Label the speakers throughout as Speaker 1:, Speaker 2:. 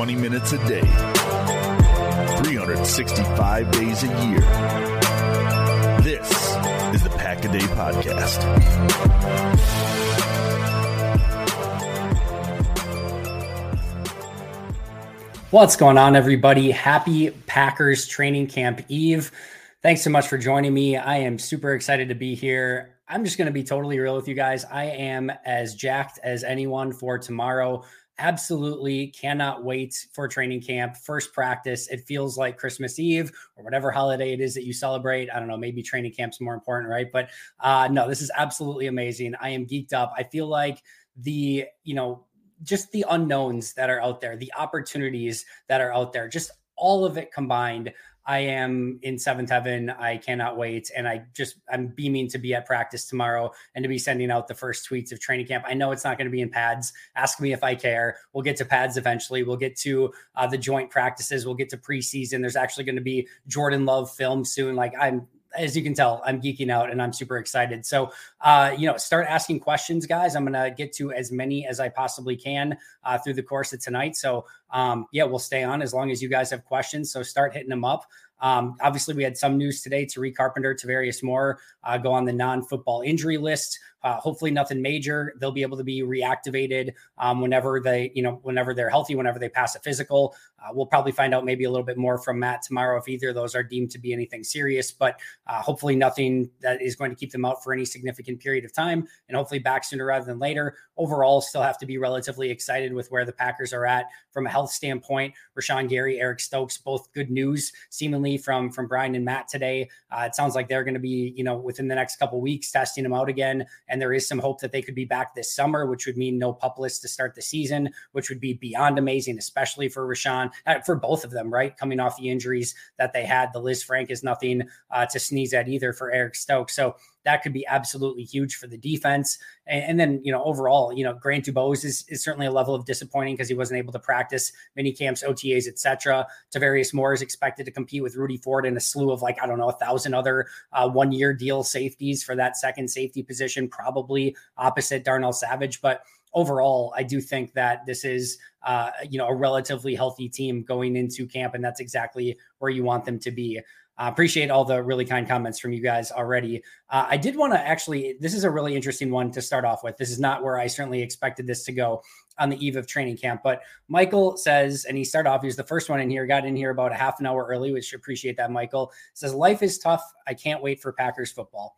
Speaker 1: Twenty minutes a day, 365 days a year. This is the Pack a Day Podcast.
Speaker 2: What's going on, everybody? Happy Packers training camp eve. Thanks so much for joining me. I am super excited to be here. I'm just going to be totally real with you guys. I am as jacked as anyone for tomorrow. Absolutely cannot wait for training camp. First practice. It feels like Christmas Eve or whatever holiday it is that you celebrate. I don't know. Maybe training camp's more important, right? But uh, no, this is absolutely amazing. I am geeked up. I feel like the, you know, just the unknowns that are out there, the opportunities that are out there, just all of it combined. I am in seventh heaven. I cannot wait. And I just, I'm beaming to be at practice tomorrow and to be sending out the first tweets of training camp. I know it's not going to be in pads. Ask me if I care. We'll get to pads eventually. We'll get to uh, the joint practices. We'll get to preseason. There's actually going to be Jordan Love film soon. Like I'm as you can tell, I'm geeking out and I'm super excited. So, uh, you know, start asking questions, guys. I'm going to get to as many as I possibly can uh, through the course of tonight. So, um, yeah, we'll stay on as long as you guys have questions. So, start hitting them up. Um, obviously, we had some news today. Tariq Carpenter, Tarvarius Moore uh, go on the non-football injury list. Uh, hopefully, nothing major. They'll be able to be reactivated um, whenever they, you know, whenever they're healthy, whenever they pass a physical. Uh, we'll probably find out maybe a little bit more from Matt tomorrow if either of those are deemed to be anything serious. But uh, hopefully, nothing that is going to keep them out for any significant period of time, and hopefully back sooner rather than later. Overall, still have to be relatively excited with where the Packers are at from a health standpoint. Rashan Gary, Eric Stokes, both good news seemingly from from Brian and Matt today. Uh, it sounds like they're going to be, you know, within the next couple weeks testing them out again and there is some hope that they could be back this summer, which would mean no pup to start the season, which would be beyond amazing, especially for Rashan, uh, for both of them, right? Coming off the injuries that they had. The Lisfranc is nothing uh, to sneeze at either for Eric Stokes. So that could be absolutely huge for the defense. And, and then, you know, overall, you know, Grant DuBose is, is certainly a level of disappointing because he wasn't able to practice mini camps, OTAs, etc. Tarvarius Moore is expected to compete with Rudy Ford and a slew of like, I don't know, a thousand other uh, one year deal safeties for that second safety position, probably opposite Darnell Savage. But overall, I do think that this is, uh, you know, a relatively healthy team going into camp, and that's exactly where you want them to be. Uh, appreciate all the really kind comments from you guys already. Uh, I did want to actually, this is a really interesting one to start off with. This is not where I certainly expected this to go on the eve of training camp. But Michael says, and he started off, he was the first one in here, got in here about a half an hour early, which appreciate that, Michael. Says, Life is tough. I can't wait for Packers football.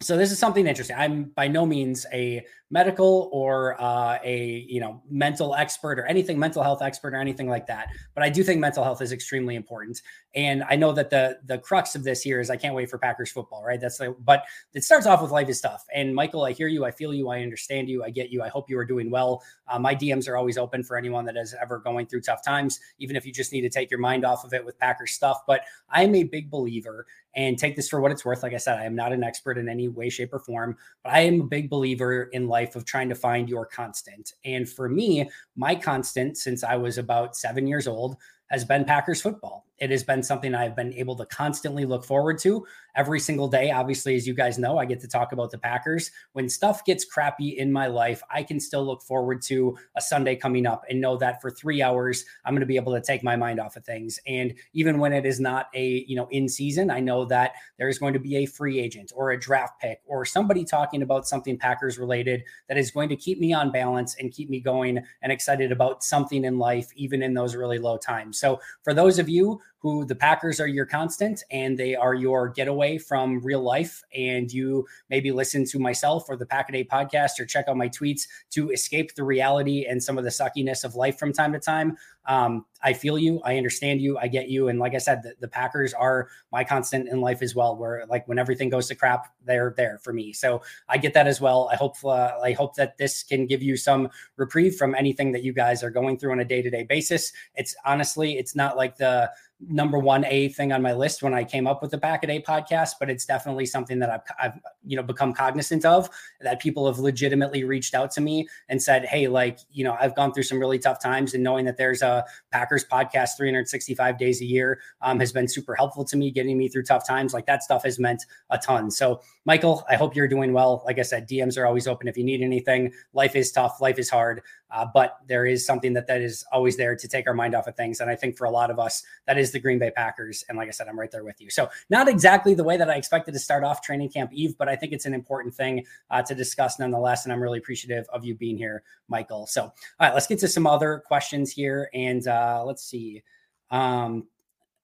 Speaker 2: So this is something interesting. I'm by no means a medical or uh, a you know mental expert or anything mental health expert or anything like that, but I do think mental health is extremely important. And I know that the the crux of this here is I can't wait for Packers football, right? That's like, but it starts off with life is tough. And Michael, I hear you, I feel you, I understand you, I get you. I hope you are doing well. Uh, my DMs are always open for anyone that is ever going through tough times, even if you just need to take your mind off of it with Packers stuff. But I'm a big believer and take this for what it's worth. Like I said, I am not an expert in any way, shape, or form, but I am a big believer in life of trying to find your constant. And for me, my constant since I was about seven years old has been Packers football. It has been something I've been able to constantly look forward to every single day. Obviously, as you guys know, I get to talk about the Packers. When stuff gets crappy in my life, I can still look forward to a Sunday coming up and know that for three hours, I'm going to be able to take my mind off of things. And even when it is not a, you know, in season, I know that there is going to be a free agent or a draft pick or somebody talking about something Packers related that is going to keep me on balance and keep me going and excited about something in life, even in those really low times. So for those of you who the Packers are your constant and they are your getaway from real life. And you maybe listen to myself or the Pack a Day podcast or check out my tweets to escape the reality and some of the suckiness of life from time to time. Um, I feel you. I understand you. I get you. And like I said, the, the, Packers are my constant in life as well. Where like when everything goes to crap, they're there for me. So I get that as well. I hope uh, I hope that this can give you some reprieve from anything that you guys are going through on a day to day basis. It's honestly, it's not like the number one A thing on my list when I came up with the Pack a Day podcast, but it's definitely something that I've, I've, you know, become cognizant of that people have legitimately reached out to me and said, Hey, like, you know, I've gone through some really tough times and knowing that there's a Packers podcast 365 days a year um, has been super helpful to me, getting me through tough times. Like that stuff has meant a ton. So Michael, I hope you're doing well. Like I said, DMs are always open if you need anything. Life is tough. Life is hard. Uh, but there is something that that is always there to take our mind off of things. And I think for a lot of us, that is the Green Bay Packers. And like I said, I'm right there with you. So not exactly the way that I expected to start off training camp Eve, but I think it's an important thing uh, to discuss nonetheless. And I'm really appreciative of you being here, Michael. So all right, let's get to some other questions here. And uh, let's see. Um,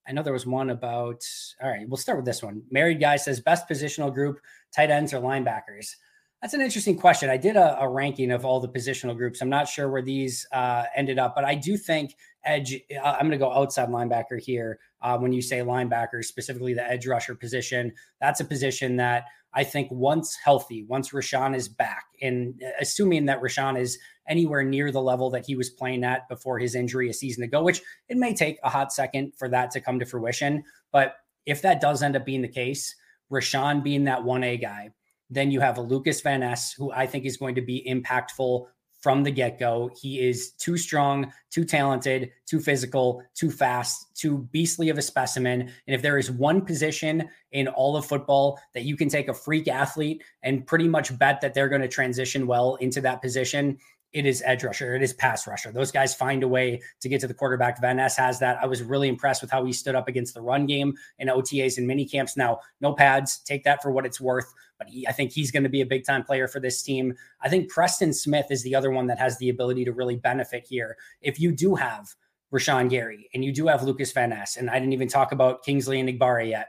Speaker 2: I know there was one about, all right, we'll start with this one. Married guy says best positional group, tight ends or linebackers. That's an interesting question. I did a, a, ranking of all the positional groups. I'm not sure where these uh, ended up, but I do think edge. Uh, I'm going to go outside linebacker here. Uh, when you say linebacker, specifically the edge rusher position, that's a position that I think once healthy, once Rashan is back, and uh, assuming that Rashan is anywhere near the level that he was playing at before his injury a season ago, which it may take a hot second for that to come to fruition. But if that does end up being the case, Rashan being that 1A guy, then you have a Lucas Van Ness, who I think is going to be impactful from the get go. He is too strong, too talented, too physical, too fast, too beastly of a specimen. And if there is one position in all of football that you can take a freak athlete and pretty much bet that they're going to transition well into that position, it is edge rusher, it is pass rusher. Those guys find a way to get to the quarterback. Van Ness has that. I was really impressed with how he stood up against the run game in OTAs and mini camps. Now, no pads, take that for what it's worth. But he, I think he's going to be a big time player for this team. I think Preston Smith is the other one that has the ability to really benefit here. If you do have Rashan Gary and you do have Lucas Van Ness, and I didn't even talk about Kingsley and Enagbare yet.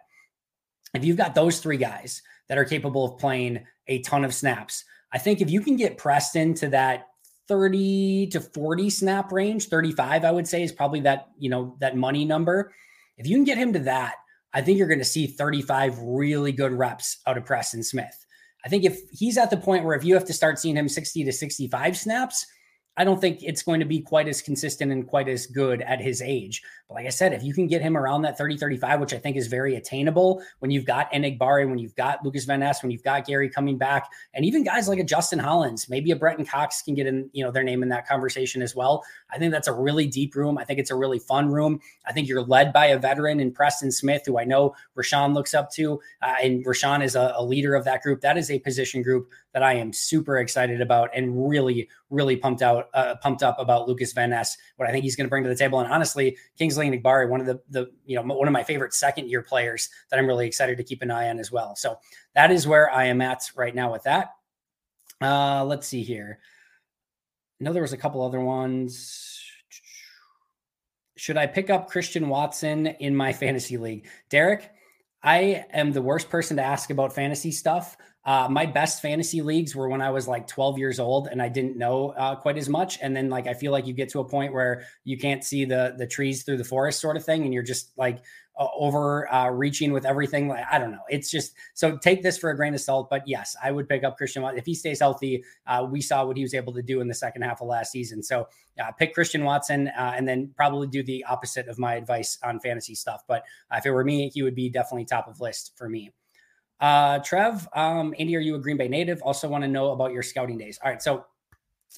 Speaker 2: If you've got those three guys that are capable of playing a ton of snaps, I think if you can get Preston to that 30 to 40 snap range 35 i would say is probably that you know that money number. If you can get him to that i think you're going to see 35 really good reps out of preston smith. I think if he's at the point where if you have to start seeing him 60 to 65 snaps I don't think it's going to be quite as consistent and quite as good at his age. But like I said, if you can get him around that 30 35, which I think is very attainable when you've got Enagbare, when you've got Lucas Van Ness, when you've got Gary coming back, and even guys like a Justin Hollins, maybe a Brenton Cox can get in, you know, their name in that conversation as well. I think that's a really deep room. I think it's a really fun room. I think you're led by a veteran in Preston Smith, who I know Rashan looks up to, uh, and Rashan is a, a leader of that group. That is a position group that I am super excited about and really, really pumped out uh, pumped up about Lucas Van Ness, what I think he's going to bring to the table. And honestly, Kingsley Enagbare, one of the the you know one of my favorite second year players that I'm really excited to keep an eye on as well. So that is where I am at right now with that. Uh, let's see here. I know there was a couple other ones. Should I pick up Christian Watson in my fantasy league? Derek, I am the worst person to ask about fantasy stuff. Uh, my best fantasy leagues were when I was like 12 years old and I didn't know uh, quite as much. And then like I feel like you get to a point where you can't see the the trees through the forest sort of thing, and you're just like uh, over uh, reaching with everything. Like I don't know. It's just so take this for a grain of salt. But yes, I would pick up Christian Watson if he stays healthy. Uh, we saw what he was able to do in the second half of last season. So uh, pick Christian Watson uh, and then probably do the opposite of my advice on fantasy stuff. But if it were me, he would be definitely top of list for me. Trev, um, Andy, are you a Green Bay native? Also want to know about your scouting days. All right, so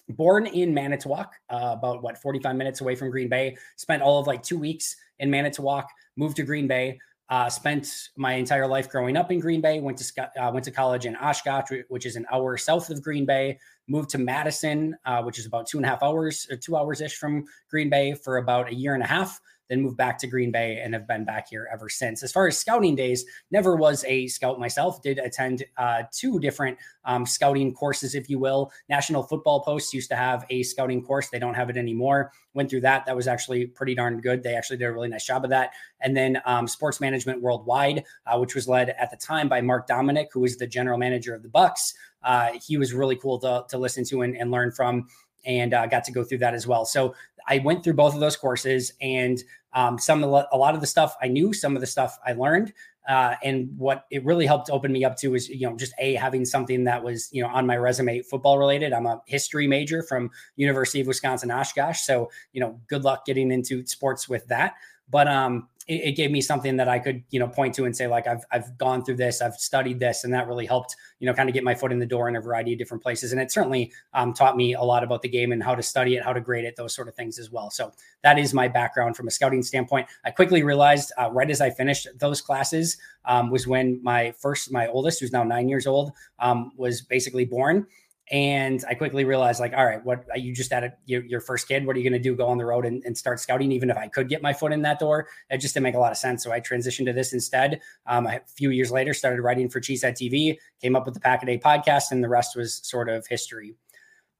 Speaker 2: born in Manitowoc, uh, about what 45 minutes away from Green Bay. Spent all of like two weeks in Manitowoc. Moved to Green Bay. Uh, spent my entire life growing up in Green Bay. Went to uh, went to college in Oshkosh, which is an hour south of Green Bay. Moved to Madison, uh, which is about two and a half hours, or two hours ish from Green Bay, for about a year and a half then moved back to Green Bay and have been back here ever since. As far as scouting days, never was a scout myself. Did attend uh, two different um, scouting courses, if you will. National Football Post used to have a scouting course. They don't have it anymore. Went through that. That was actually pretty darn good. They actually did a really nice job of that. And then um, Sports Management Worldwide, uh, which was led at the time by Mark Dominik, who was the general manager of the Bucks. Uh, he was really cool to, to listen to and, and learn from and uh, got to go through that as well. So I went through both of those courses, and um, some a lot of the stuff I knew, some of the stuff I learned. Uh, and what it really helped open me up to was, you know, just a having something that was, you know, on my resume, football related. I'm a history major from University of Wisconsin Oshkosh, so you know, good luck getting into sports with that. But um, it, it, gave me something that I could, you know, point to and say, like, I've I've gone through this, I've studied this, and that really helped, you know, kind of get my foot in the door in a variety of different places. And it certainly um, taught me a lot about the game and how to study it, how to grade it, those sort of things as well. So that is my background from a scouting standpoint. I quickly realized uh, right as I finished those classes um, was when my first, my oldest, who's now nine years old, um, was basically born and I quickly realized, like, all right, what you just had your, your first kid. What are you going to do? Go on the road and, and, start scouting? Even if I could get my foot in that door, it just didn't make a lot of sense. So I transitioned to this instead. Um, a few years later, started writing for Cheesehead TV, came up with the Pack a Day podcast, and the rest was sort of history.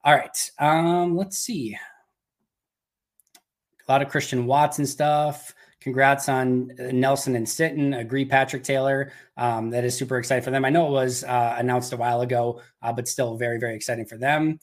Speaker 2: All right, um, let's see. A lot of Christian Watson stuff. Congrats on uh, Nelson and Sitton. Agree, Patrick Taylor. Um, that is super exciting for them. I know it was uh, announced a while ago, uh, but still very, very exciting for them.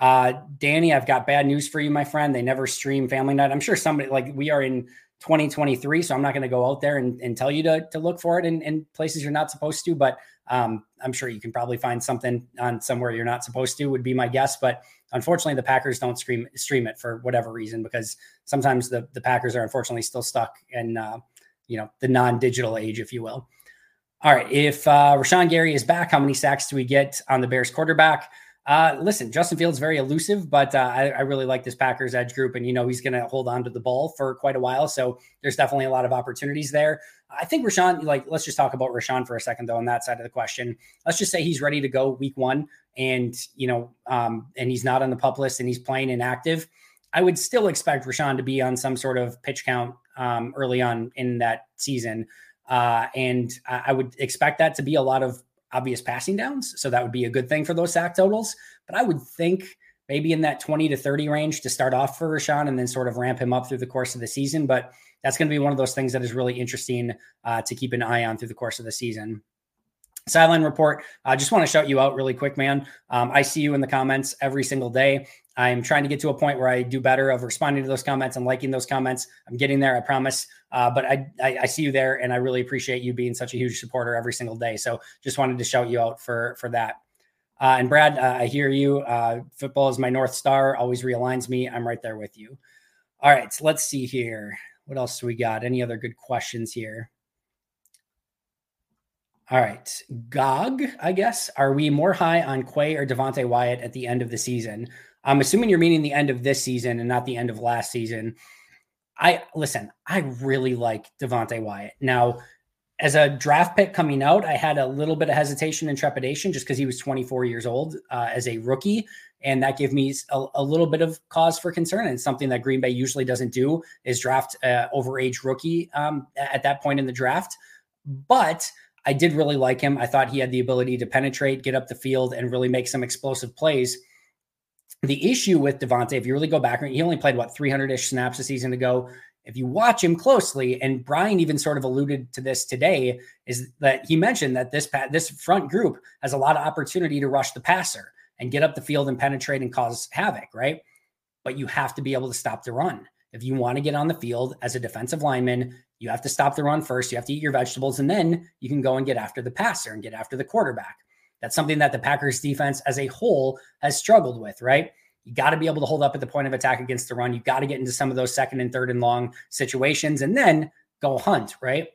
Speaker 2: Uh, Danny, I've got bad news for you, my friend. They never stream Family Night. I'm sure somebody like we are in 2023, so I'm not going to go out there and, and, tell you to, to look for it in, in places you're not supposed to. But um, I'm sure you can probably find something on somewhere you're not supposed to. Would be my guess. But Unfortunately, the Packers don't stream stream it for whatever reason because sometimes the the Packers are unfortunately still stuck in uh, you know the non-digital age, if you will. All right, if uh, Rashan Gary is back, how many sacks do we get on the Bears quarterback? Uh, listen, Justin Fields very elusive, but uh, I, I, really like this Packers edge group, and you know he's going to hold on to the ball for quite a while. So there's definitely a lot of opportunities there. I think Rashan, like, let's just talk about Rashan for a second, though, on that side of the question. Let's just say he's ready to go week one, and you know, um, and he's not on the pup list, and he's playing inactive. I would still expect Rashan to be on some sort of pitch count um, early on in that season, uh, and I would expect that to be a lot of obvious passing downs. So that would be a good thing for those sack totals. But I would think maybe in that 20 to 30 range to start off for Rashan and then sort of ramp him up through the course of the season. But that's going to be one of those things that is really interesting uh, to keep an eye on through the course of the season. Sideline report. I just want to shout you out really quick, man. Um, I see you in the comments every single day. I'm trying to get to a point where I do better of responding to those comments and liking those comments. I'm getting there, I promise. Uh, but I, I, I see you there, and I really appreciate you being such a huge supporter every single day. So just wanted to shout you out for for that. Uh, and Brad, uh, I hear you. Uh, football is my north star. Always realigns me. I'm right there with you. All right, so let's see here. What else do we got? Any other good questions here? All right. Gog, I guess. Are we more high on Quay or Devonte Wyatt at the end of the season? I'm assuming you're meaning the end of this season and not the end of last season. I listen, I really like Devonte Wyatt. Now, as a draft pick coming out, I had a little bit of hesitation and trepidation just because he was 24 years old uh, as a rookie. And that gave me a, a, little bit of cause for concern. And something that Green Bay usually doesn't do is draft uh, overage rookie um, at that point in the draft. But I did really like him. I thought he had the ability to penetrate, get up the field, and really make some explosive plays. The issue with Devonte, if you really go back, he only played what 300 ish snaps a season ago. If you watch him closely, and Brian even sort of alluded to this today, is that he mentioned that this this front group has a lot of opportunity to rush the passer and get up the field and penetrate and cause havoc, right? But you have to be able to stop the run. If you want to get on the field as a defensive lineman, you have to stop the run first. You have to eat your vegetables, and then you can go and get after the passer and get after the quarterback. That's something that the Packers defense as a whole has struggled with, right? You got to be able to hold up at the point of attack against the run. You got to get into some of those second and third and long situations and then go hunt, right?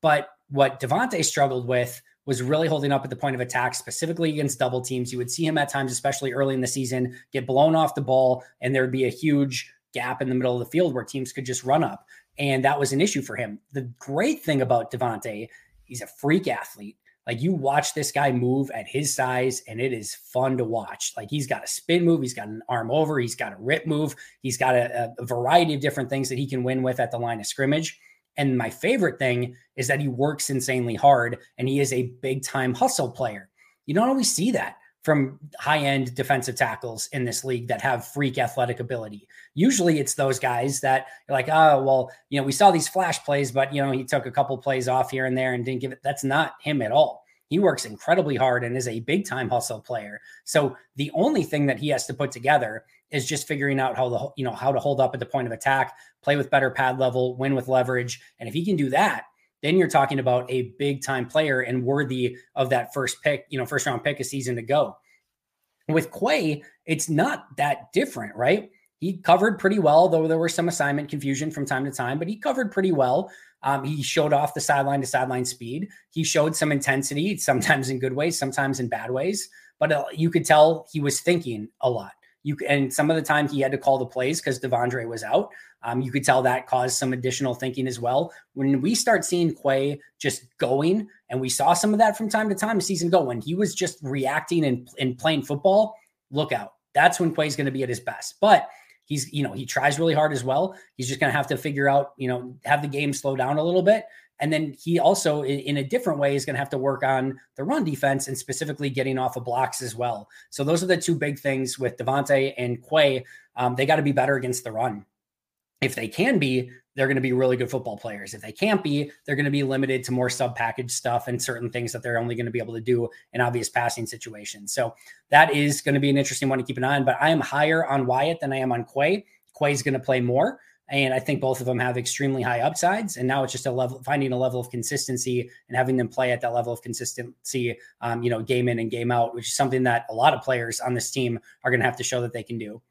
Speaker 2: But what Devonte struggled with was really holding up at the point of attack, specifically against double teams. You would see him at times, especially early in the season, get blown off the ball, and there would be a huge gap in the middle of the field where teams could just run up. And that was an issue for him. The great thing about Devonte, he's a freak athlete. Like you watch this guy move at his size, and it is fun to watch. Like he's got a spin move, he's got an arm over, he's got a rip move, he's got a, a variety of different things that he can win with at the line of scrimmage. And my favorite thing is that he works insanely hard and he is a big time hustle player. You don't always see that from high end defensive tackles in this league that have freak athletic ability. Usually it's those guys that are like, oh, well, you know, we saw these flash plays, but, you know, he took a couple plays off here and there and didn't give it. That's not him at all. He works incredibly hard and is a big time hustle player. So the only thing that he has to put together is just figuring out how the you know how to hold up at the point of attack, play with better pad level, win with leverage, and if he can do that, then you're talking about a big time player and worthy of that first pick, you know, first round pick a season to go. With Quay, it's not that different, right? He covered pretty well, though there was some assignment confusion from time to time, but he covered pretty well. Um, he showed off the sideline to sideline speed. He showed some intensity, sometimes in good ways, sometimes in bad ways. But uh, you could tell he was thinking a lot. You and some of the time he had to call the plays because De'Vondre was out. Um, you could tell that caused some additional thinking as well. When we start seeing Quay just going, and we saw some of that from time to time season ago when he was just reacting and, and playing football, look out. That's when Quay's going to be at his best. But he's, you know, he tries really hard as well. He's just going to have to figure out, you know, have the game slow down a little bit. And then he also, in, a different way, is going to have to work on the run defense and specifically getting off of blocks as well. So those are the two big things with Devonte and Quay. Um, they got to be better against the run if they can be, they're going to be really good football players. If they can't be, they're going to be limited to more sub package stuff and certain things that they're only going to be able to do in obvious passing situations. So that is going to be an interesting one to keep an eye on. But I am higher on Wyatt than I am on Quay. Quay's going to play more. And I think both of them have extremely high upsides. And now it's just a level, finding a level of consistency and having them play at that level of consistency, um, you know, game in and game out, which is something that a lot of players on this team are going to have to show that they can do.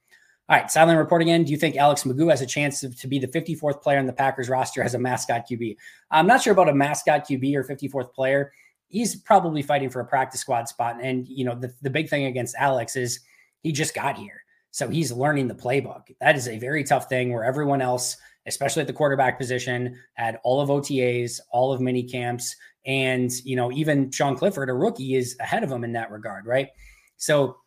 Speaker 2: All right, silent report again. Do you think Alex McGough has a chance to, to, be the 54th player in the Packers roster as a mascot QB? I'm not sure about a mascot QB or 54th player. He's probably fighting for a practice squad spot. And, you know, the, the big thing against Alex is he just got here. So he's learning the playbook. That is a very tough thing where everyone else, especially at the quarterback position, had all of OTAs, all of mini camps. And, you know, even Sean Clifford, a rookie, is ahead of him in that regard, right? So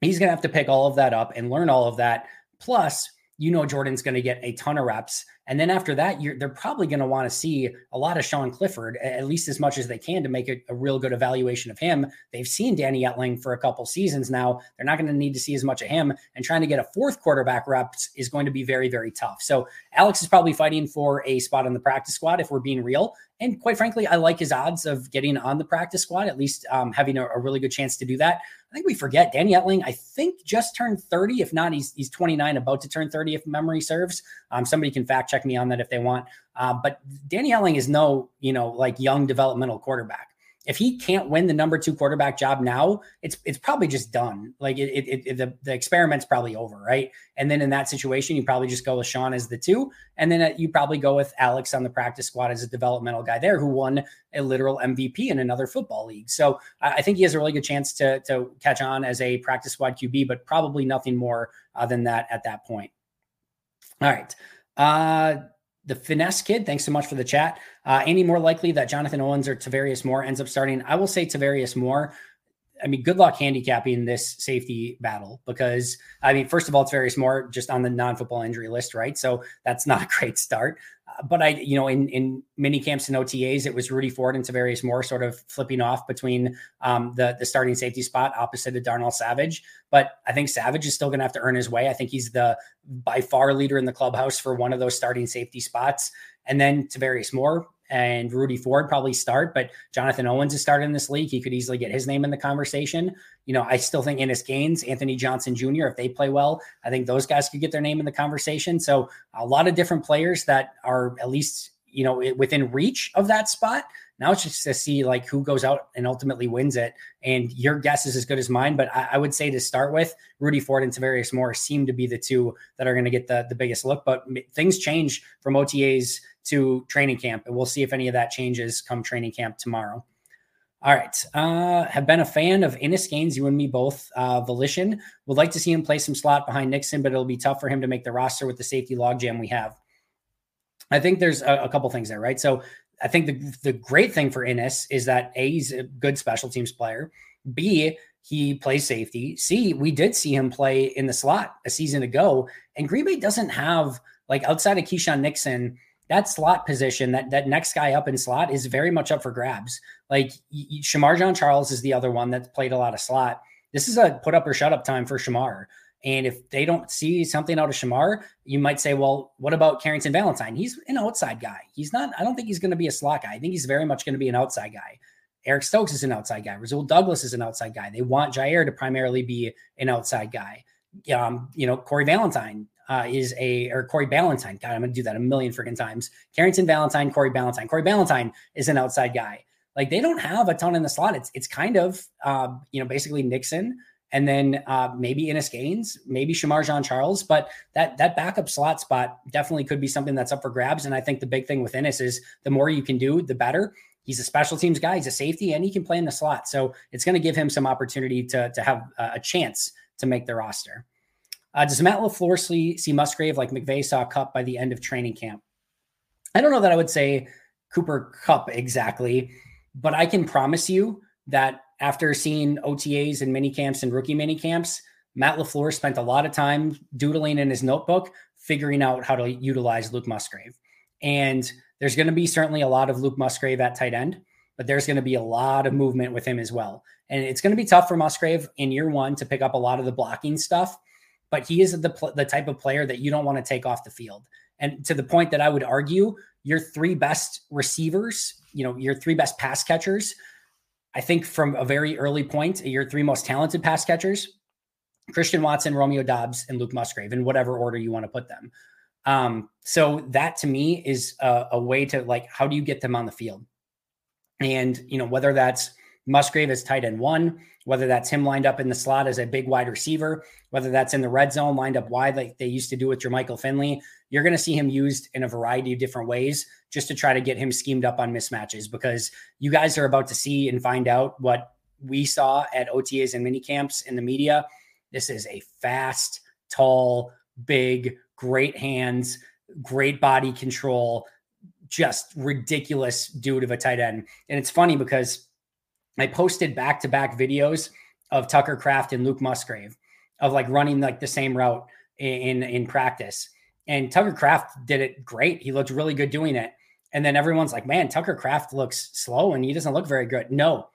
Speaker 2: he's going to have to pick all of that up and learn all of that. Plus, you know Jordan's going to get a ton of reps. And then after that, they're probably going to want to see a lot of Sean Clifford, at least as much as they can to make a, a, real good evaluation of him. They've seen Danny Etling for a couple seasons now. They're not going to need to see as much of him. And trying to get a fourth quarterback reps is going to be very, very tough. So Alex is probably fighting for a spot on the practice squad if we're being real. And quite frankly, I like his odds of getting on the practice squad, at least um, having a, a, really good chance to do that. I think we forget Danny Etling, I think just turned 30. If not, he's, he's 29, about to turn 30, if memory serves. Um, somebody can fact check me on that if they want. Uh, but Danny Etling is no, you know, like young developmental quarterback if he can't win the number two quarterback job now, it's it's probably just done. Like it, it, it, the the experiment's probably over, right? And then in that situation, you probably just go with Sean as the two, and then uh, you probably go with Alex on the practice squad as a developmental guy there who won a literal MVP in another football league. So I think he has a really good chance to to catch on as a practice squad QB, but probably nothing more uh, than that at that point. All right. Uh, the finesse kid, thanks so much for the chat. Uh, any more likely that Jonathan Owens or Tarvarius Moore ends up starting? I will say Tarvarius Moore. I mean, good luck handicapping this safety battle because, I mean, first of all, it's Tarvarius Moore just on the non football injury list, right? So that's not a great start but I, you know, in in mini camps and OTAs, it was Rudy Ford and Tarvarius Moore sort of flipping off between um, the the starting safety spot opposite of Darnell Savage. But I think Savage is still going to have to earn his way. I think he's the by far leader in the clubhouse for one of those starting safety spots. And then Tarvarius Moore, and Rudy Ford probably start, but Jonathan Owens is starting in this league. He could easily get his name in the conversation. You know, I still think Innis Gaines, Anthony Johnson Jr., if they play well, I think those guys could get their name in the conversation. So a lot of different players that are at least, you know, within reach of that spot. Now it's just to see like who goes out and ultimately wins it. And your guess is as good as mine. But I, I would say to start with, Rudy Ford and Tarvarius Moore seem to be the two that are going to get the, the biggest look. But things change from OTAs to training camp. And we'll see if any of that changes come training camp tomorrow. All right. Uh, have been a fan of Innis Gaines, you and me both. Uh, Volition would like to see him play some slot behind Nixon, but it'll be tough for him to make the roster with the safety logjam we have. I think there's a, a couple things there, right? So I think the the great thing for Innis is that A, he's a good special teams player. B, he plays safety. C, we did see him play in the slot a season ago. And Green Bay doesn't have, like outside of Keisean Nixon, that slot position, that that next guy up in slot is very much up for grabs. Like Shemar Jean Charles is the other one that played a lot of slot. This is a put up or shut up time for Shemar. And if they don't see something out of Shemar, you might say, well, what about Carrington Valentine? He's an outside guy. He's not, I don't think he's going to be a slot guy. I think he's very much going to be an outside guy. Eric Stokes is an outside guy. Rasul Douglas is an outside guy. They want Jaire to primarily be an outside guy. Um, you know, Corey Valentine uh, is a, or Corey Valentine. God, I'm going to do that a million freaking times. Carrington Valentine, Corey Valentine. Corey Valentine is an outside guy. Like they don't have a ton in the slot. It's, it's kind of, uh, you know, basically Nixon and then uh, maybe Innis Gaines, maybe Shemar Jean Charles. But that that backup slot spot definitely could be something that's up for grabs. And I think the big thing with Innis is the more you can do, the better. He's a special teams guy. He's a safety, and he can play in the slot. So it's going to give him some opportunity to to have a chance to make the roster. Uh, does Matt LaFleur see, see Musgrave like McVay saw Kupp by the end of training camp? I don't know that I would say Cooper Kupp exactly, but I can promise you that after seeing OTAs and mini camps and rookie mini camps, Matt LaFleur spent a lot of time doodling in his notebook, figuring out how to utilize Luke Musgrave. And there's going to be certainly a lot of Luke Musgrave at tight end, but there's going to be a lot of movement with him as well. And it's going to be tough for Musgrave in year one to pick up a lot of the blocking stuff, but he is the, the type of player that you don't want to take off the field. And to the point that I would argue, your three best receivers, you know, your three best pass catchers I think from a very early point, your three most talented pass catchers, Christian Watson, Romeo Doubs, and Luke Musgrave, in whatever order you want to put them. Um, so that to me is a, a way to like, how do you get them on the field? And, you know, whether that's Musgrave as tight end one, whether that's him lined up in the slot as a big wide receiver, whether that's in the red zone lined up wide like they used to do with Jermichael Finley, you're going to see him used in a variety of different ways just to try to get him schemed up on mismatches because you guys are about to see and find out what we saw at OTAs and mini camps in the media. This is a fast, tall, big, great hands, great body control, just ridiculous dude of a tight end. And it's funny because I posted back to back videos of Tucker Kraft and Luke Musgrave of like running like the same route in in practice. And Tucker Kraft did it great. He looked really good doing it. And then everyone's like, man, Tucker Kraft looks slow and he doesn't look very good. No,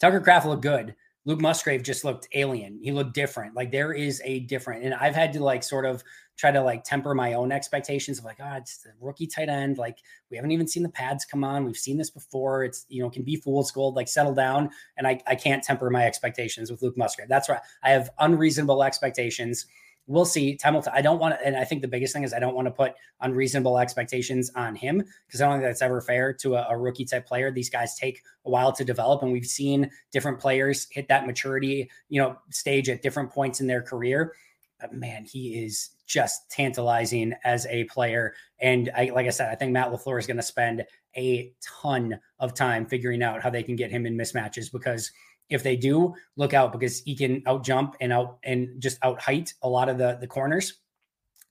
Speaker 2: Tucker Kraft looked good. Luke Musgrave just looked alien. He looked different. Like there is a different, and I've had to like sort of try to like temper my own expectations of like, oh, it's the rookie tight end. Like we haven't even seen the pads come on. We've seen this before. It's you know can be fool's gold. Like settle down. And I I can't temper my expectations with Luke Musgrave. That's right. I have unreasonable expectations we'll see. T- I don't want to, and I think the biggest thing is I don't want to put unreasonable expectations on him because I don't think that's ever fair to a, a, rookie type player. These guys take a while to develop, and we've seen different players hit that maturity, you know, stage at different points in their career. But man, he is just tantalizing as a player. And I, like I said, I think Matt LaFleur is going to spend a ton of time figuring out how they can get him in mismatches because if they do, look out because he can out jump and out and just out height a lot of the the corners.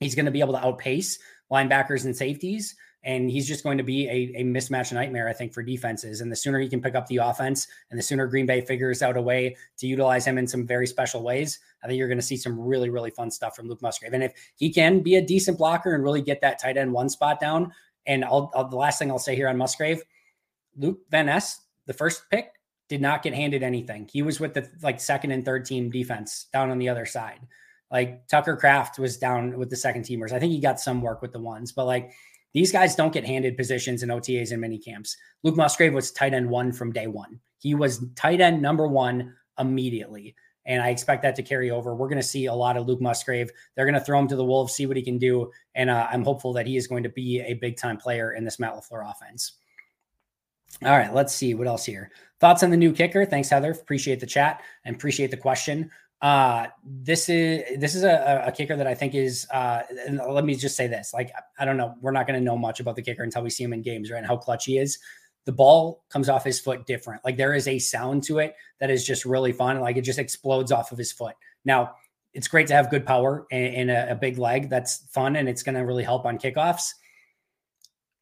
Speaker 2: He's going to be able to outpace linebackers and safeties. And he's just going to be a, a mismatch nightmare, I think, for defenses. And the sooner he can pick up the offense and the sooner Green Bay figures out a way to utilize him in some very special ways, I think you're going to see some really, really fun stuff from Luke Musgrave. And if he can be a decent blocker and really get that tight end one spot down, and I'll, I'll the last thing I'll say here on Musgrave, Luke Van Ness, the first pick, did not get handed anything. He was with the like second and third team defense down on the other side. Like Tucker Kraft was down with the second teamers. I think he got some work with the ones, but like these guys don't get handed positions in OTAs and mini camps. Luke Musgrave was tight end one from day one. He was tight end number one immediately. And I expect that to carry over. We're going to see a lot of Luke Musgrave. They're going to throw him to the Wolves, see what he can do. And uh, I'm hopeful that he is going to be a big time player in this Matt LaFleur offense. All right, let's see what else here. Thoughts on the new kicker? Thanks, Heather. Appreciate the chat and appreciate the question. Uh, this is this is a, a kicker that I think is. Uh, let me just say this: like I don't know, we're not going to know much about the kicker until we see him in games, right? And how clutch he is. The ball comes off his foot different. Like there is a sound to it that is just really fun. Like it just explodes off of his foot. Now it's great to have good power and, and a, a, big leg. That's fun, and it's going to really help on kickoffs.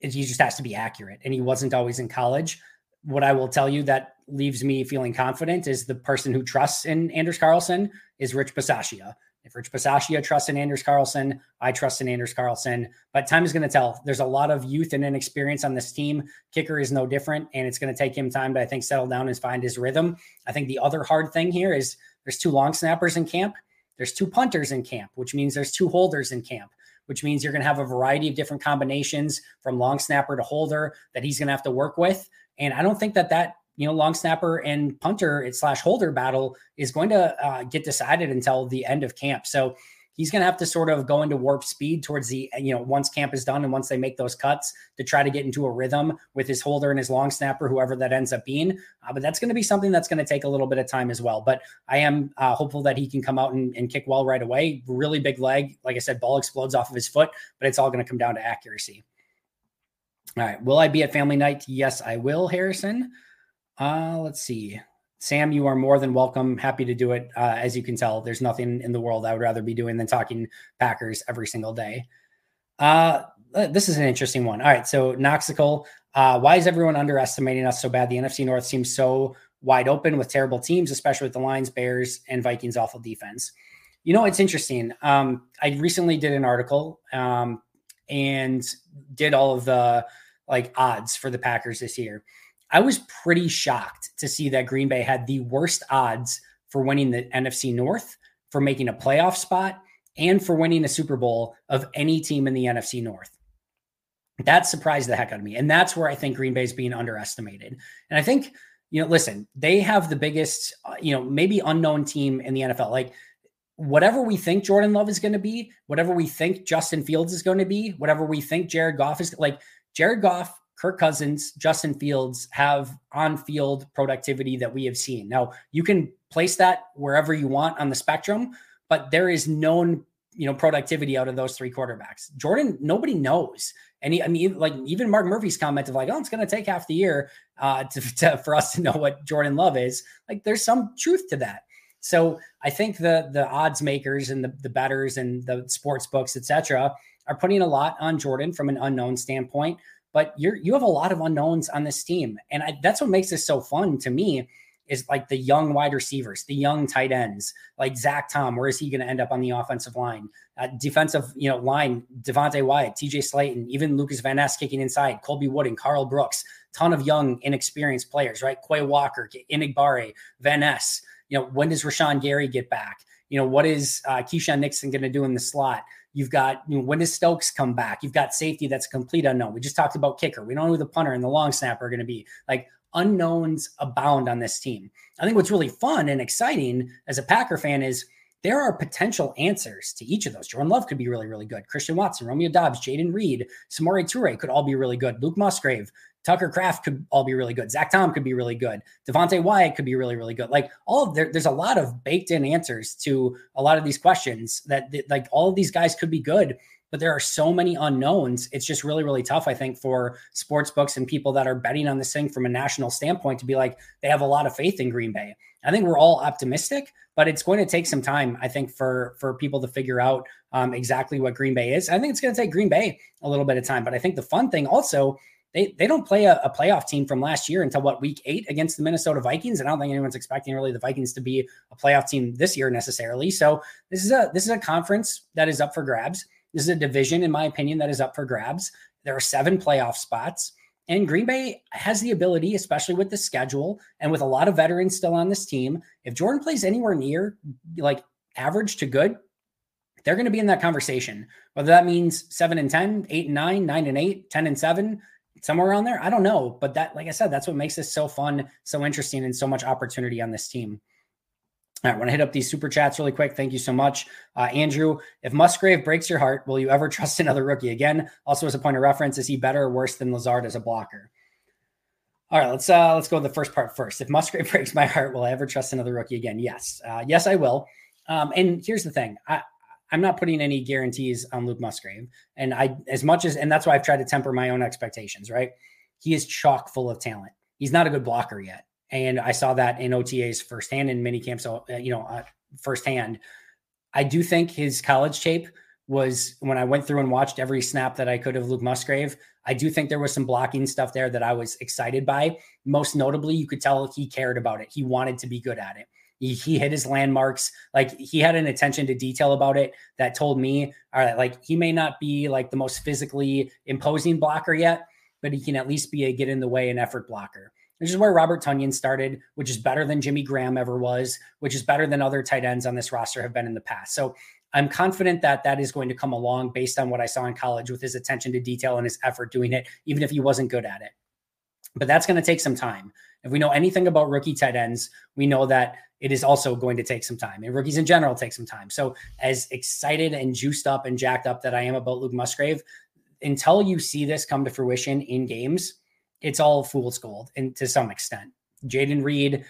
Speaker 2: He just has to be accurate, and he wasn't always in college what I will tell you that leaves me feeling confident is the person who trusts in Anders Carlson is Rich Bisaccia. If Rich Bisaccia trusts in Anders Carlson, I trust in Anders Carlson. But time is going to tell. There's a lot of youth and inexperience on this team. Kicker is no different, and it's going to take him time to, I think, settle down and find his rhythm. I think the other hard thing here is there's two long snappers in camp, there's two punters in camp, which means there's two holders in camp which means you're going to have a variety of different combinations from long snapper to holder that he's going to have to work with. And I don't think that that you know long snapper and punter slash holder battle is going to uh, get decided until the end of camp. So he's going to have to sort of go into warp speed towards the you know once camp is done and once they make those cuts to try to get into a rhythm with his holder and his long snapper whoever that ends up being uh, but that's going to be something that's going to take a little bit of time as well but i am uh, hopeful that he can come out and, and kick well right away really big leg like i said ball explodes off of his foot but it's all going to come down to accuracy all right. Will I be at family night? Yes, I will, Harrison. Uh, let's see. Sam, you are more than welcome. Happy to do it. Uh, as you can tell, there's nothing in the world I would rather be doing than talking Packers every single day. Uh, uh this is an interesting one. All right. So, Noxical, uh, why is everyone underestimating us so bad? The NFC North seems so wide open with terrible teams, especially with the Lions, Bears, and Vikings awful defense. You know, it's interesting. Um, I recently did an article um, and did all of the like odds for the Packers this year. I was pretty shocked to see that Green Bay had the worst odds for winning the NFC North, for making a playoff spot, and for winning a Super Bowl of any team in the NFC North. That surprised the heck out of me. And that's where I think Green Bay is being underestimated. And I think, you know, listen, they have the biggest, uh, you know, maybe unknown team in the NFL. Like, whatever we think Jordan Love is going to be, whatever we think Justin Fields is going to be, whatever we think Jared Goff is like, Jared Goff, Kirk Cousins, Justin Fields have on field productivity that we have seen. Now, you can place that wherever you want on the spectrum, but there is known you know productivity out of those three quarterbacks. Jordan, nobody knows. And he, I mean, like even Mark Murphy's comment of like, oh, it's going to take half the year uh, to, to, for us to know what Jordan Love is. Like, there's some truth to that. So I think the the odds makers and the, the betters and the sports books, etc., are putting a lot on Jordan from an unknown standpoint. But you're you have a lot of unknowns on this team, and I, that's what makes this so fun to me. Is like the young wide receivers, the young tight ends, like Zach Tom. Where is he going to end up on the offensive line? Uh, defensive, you know, line. Devonte Wyatt, T.J. Slaton, even Lucas Van Ness kicking inside. Colby Wood and Karl Brooks. Ton of young, inexperienced players, right? Quay Walker, Enagbare, Van Ness. You know, when does Rashan Gary get back? You know, what is uh, Keisean Nixon going to do in the slot? You've got you know, when does Stokes come back? You've got safety that's complete unknown. We just talked about kicker. We don't know who the punter and the long snapper are going to be. Like unknowns abound on this team. I think what's really fun and exciting as a Packer fan is there are potential answers to each of those. Jordan Love could be really, really good. Christian Watson, Romeo Doubs, Jayden Reed, Samori Toure could all be really good. Luke Musgrave, Tucker Kraft could all be really good. Zach Tom could be really good. Devonte Wyatt could be really, really good. Like all of there, there's a lot of baked in answers to a lot of these questions that like all of these guys could be good. but there are so many unknowns. It's just really, really tough, I think, for sports books and people that are betting on this thing from a national standpoint to be like, they have a lot of faith in Green Bay. I think we're all optimistic, but it's going to take some time, I think, for for people to figure out um, exactly what Green Bay is. I think it's going to take Green Bay a little bit of time, but I think the fun thing also they they don't play a, a, playoff team from last year until what week eight against the Minnesota Vikings. And I don't think anyone's expecting really the Vikings to be a playoff team this year necessarily. So this is a this is a conference that is up for grabs. This is a division, in my opinion, that is up for grabs. There are seven playoff spots. And Green Bay has the ability, especially with the schedule and with a lot of veterans still on this team. If Jordan plays anywhere near like average to good, they're going to be in that conversation. Whether that means seven and 10, eight and nine, nine and eight, 10 and seven, somewhere around there. I don't know. But that, like I said, that's what makes this so fun, so interesting, and so much opportunity on this team. All right, I want to hit up these super chats really quick. Thank you so much, uh, Andrew. If Musgrave breaks your heart, will you ever trust another rookie again? Also, as a point of reference, is he better or worse than Lazard as a blocker? All right, let's uh, let's go to the first part first. If Musgrave breaks my heart, will I ever trust another rookie again? Yes, uh, yes, I will. Um, and here's the thing: I, I'm not putting any guarantees on Luke Musgrave, and I as much as and that's why I've tried to temper my own expectations. Right, he is chock full of talent. He's not a good blocker yet. And I saw that in OTAs firsthand in mini camps, uh, you know, uh, firsthand. I do think his college tape was when I went through and watched every snap that I could of Luke Musgrave. I do think there was some blocking stuff there that I was excited by. Most notably, you could tell he cared about it. He wanted to be good at it. He, he hit his landmarks. Like he had an attention to detail about it that told me, all right, like he may not be like the most physically imposing blocker yet, but he can at least be a get in the way and effort blocker which is where Robert Tonyan started, which is better than Jimmy Graham ever was, which is better than other tight ends on this roster have been in the past. So I'm confident that that is going to come along based on what I saw in college with his attention to detail and his effort doing it, even if he wasn't good at it. But that's going to take some time. If we know anything about rookie tight ends, we know that it is also going to take some time. And rookies in general take some time. So, as excited and juiced up and jacked up that I am about Luke Musgrave, until you see this come to fruition in games, it's all fool's gold and to some extent. Jayden Reed,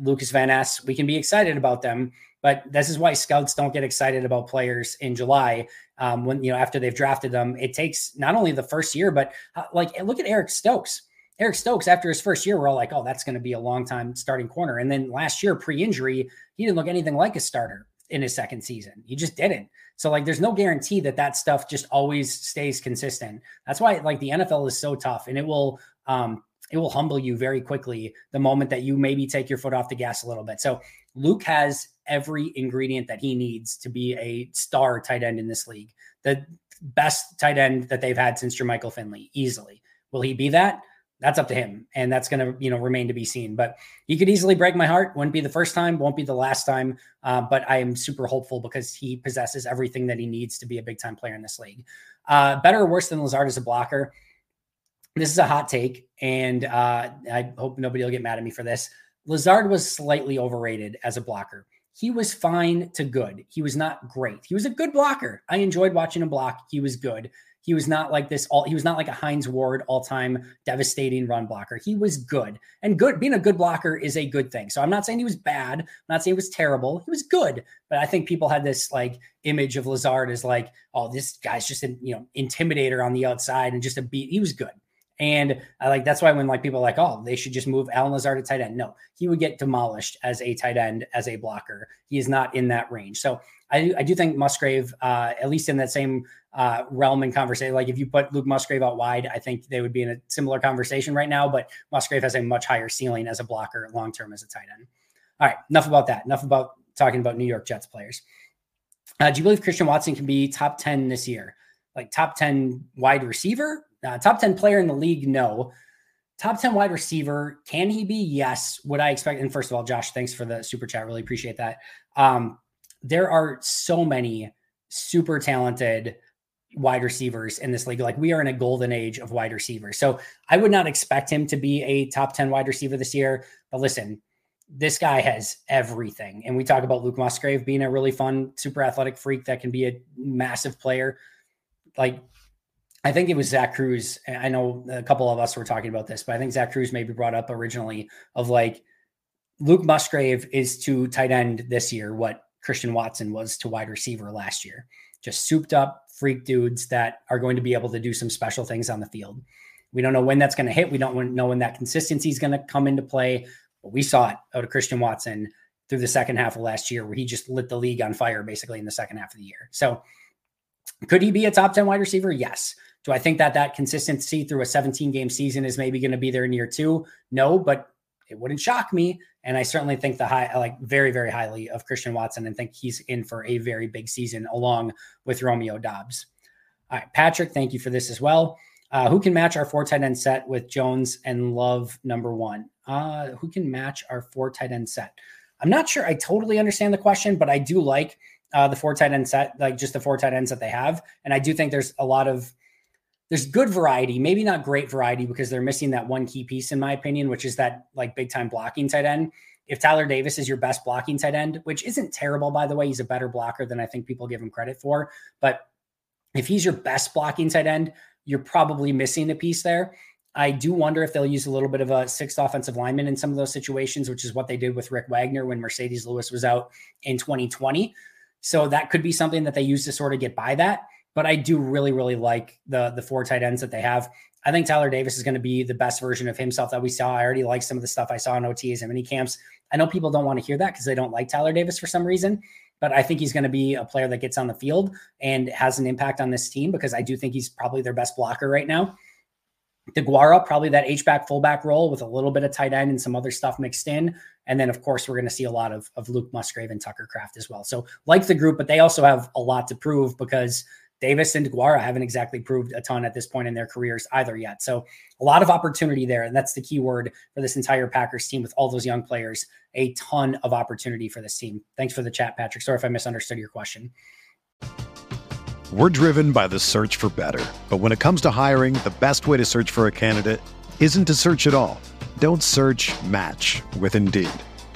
Speaker 2: Lucas Van Ness, we can be excited about them, but this is why scouts don't get excited about players in July um, when you know after they've drafted them. It takes not only the first year, but uh, like look at Eric Stokes. Eric Stokes, after his first year, we're all like, "Oh, that's going to be a long time starting corner." And then last year, pre-injury, he didn't look anything like a starter in his second season. He just didn't. So like, there's no guarantee that that stuff just always stays consistent. That's why like the NFL is so tough, and it will um, it will humble you very quickly the moment that you maybe take your foot off the gas a little bit. So Luke has every ingredient that he needs to be a star tight end in this league. The best tight end that they've had since Jermichael Finley, easily. Will he be that? That's up to him, and that's going to you know remain to be seen. But he could easily break my heart. Wouldn't be the first time, won't be the last time. Uh, but I am super hopeful because he possesses everything that he needs to be a big time player in this league. Uh, better or worse than Lazard as a blocker? this is a hot take, and uh, I hope nobody will get mad at me for this. Lazard was slightly overrated as a blocker. He was fine to good. He was not great. He was a good blocker. I enjoyed watching him block. He was good. He was not like this all he was not like a Hines Ward all-time devastating run blocker. He was good. And good being a good blocker is a good thing. So I'm not saying he was bad. I'm not saying he was terrible. He was good. But I think people had this like image of Lazard as like, oh, this guy's just a you know intimidator on the outside and just a beat. He was good. And I like that's why when like people like, oh, they should just move Allen Lazard to tight end. No, he would get demolished as a tight end, as a blocker. He is not in that range. So I, I do think Musgrave, uh, at least in that same uh, realm and conversation, like if you put Luke Musgrave out wide, I think they would be in a similar conversation right now. But Musgrave has a much higher ceiling as a blocker long term as a tight end. All right, enough about that. Enough about talking about New York Jets players. Uh, do you believe Christian Watson can be top 10 this year? Like top 10 wide receiver? Uh, top 10 player in the league, no. Top 10 wide receiver, can he be? Yes. Would I expect? And first of all, Josh, thanks for the super chat. Really appreciate that. Um, there are so many super talented wide receivers in this league. Like we are in a golden age of wide receivers. So I would not expect him to be a top 10 wide receiver this year. But listen, this guy has everything. And we talk about Luke Musgrave being a really fun, super athletic freak that can be a massive player. Like I think it was Zach Kruse. I know a couple of us were talking about this, but I think Zach Kruse maybe brought up originally of like Luke Musgrave is to tight end this year what Christian Watson was to wide receiver last year. Just souped up freak dudes that are going to be able to do some special things on the field. We don't know when that's going to hit. We don't know when that consistency is going to come into play. But we saw it out of Christian Watson through the second half of last year, where he just lit the league on fire basically in the second half of the year. So, could he be a top 10 wide receiver? Yes. Do I think that that consistency through a 17 game season is maybe going to be there in year two? No, but it wouldn't shock me. And I certainly think the high, like very, very highly of Christian Watson and think he's in for a very big season along with Romeo Doubs. All right, Patrick, thank you for this as well. Uh, who can match our four tight end set with Jones and Love number one? Uh, who can match our four tight end set? I'm not sure I totally understand the question, but I do like uh, the four tight end set, like just the four tight ends that they have. And I do think there's a lot of there's good variety, maybe not great variety because they're missing that one key piece, in my opinion, which is that like big time blocking tight end. If Tyler Davis is your best blocking tight end, which isn't terrible, by the way, he's a better blocker than I think people give him credit for. But if he's your best blocking tight end, you're probably missing a piece there. I do wonder if they'll use a little bit of a sixth offensive lineman in some of those situations, which is what they did with Rick Wagner when Marcedes Lewis was out in 2020. So that could be something that they use to sort of get by that. But I do really, really like the the four tight ends that they have. I think Tyler Davis is going to be the best version of himself that we saw. I already like some of the stuff I saw in OTAs and mini camps. I know people don't want to hear that because they don't like Tyler Davis for some reason, but I think he's going to be a player that gets on the field and has an impact on this team because I do think he's probably their best blocker right now. DeGuara, probably that H-back fullback role with a little bit of tight end and some other stuff mixed in. And then, of course, we're going to see a lot of, of Luke Musgrave and Tucker Kraft as well. So, like the group, but they also have a lot to prove because – Davis and DeGuara haven't exactly proved a ton at this point in their careers either yet. So a lot of opportunity there. And that's the key word for this entire Packers team with all those young players. A ton of opportunity for this team. Thanks for the chat, Patrick. Sorry if I misunderstood your question.
Speaker 3: We're driven by the search for better. But when it comes to hiring, the best way to search for a candidate isn't to search at all. Don't search match with Indeed.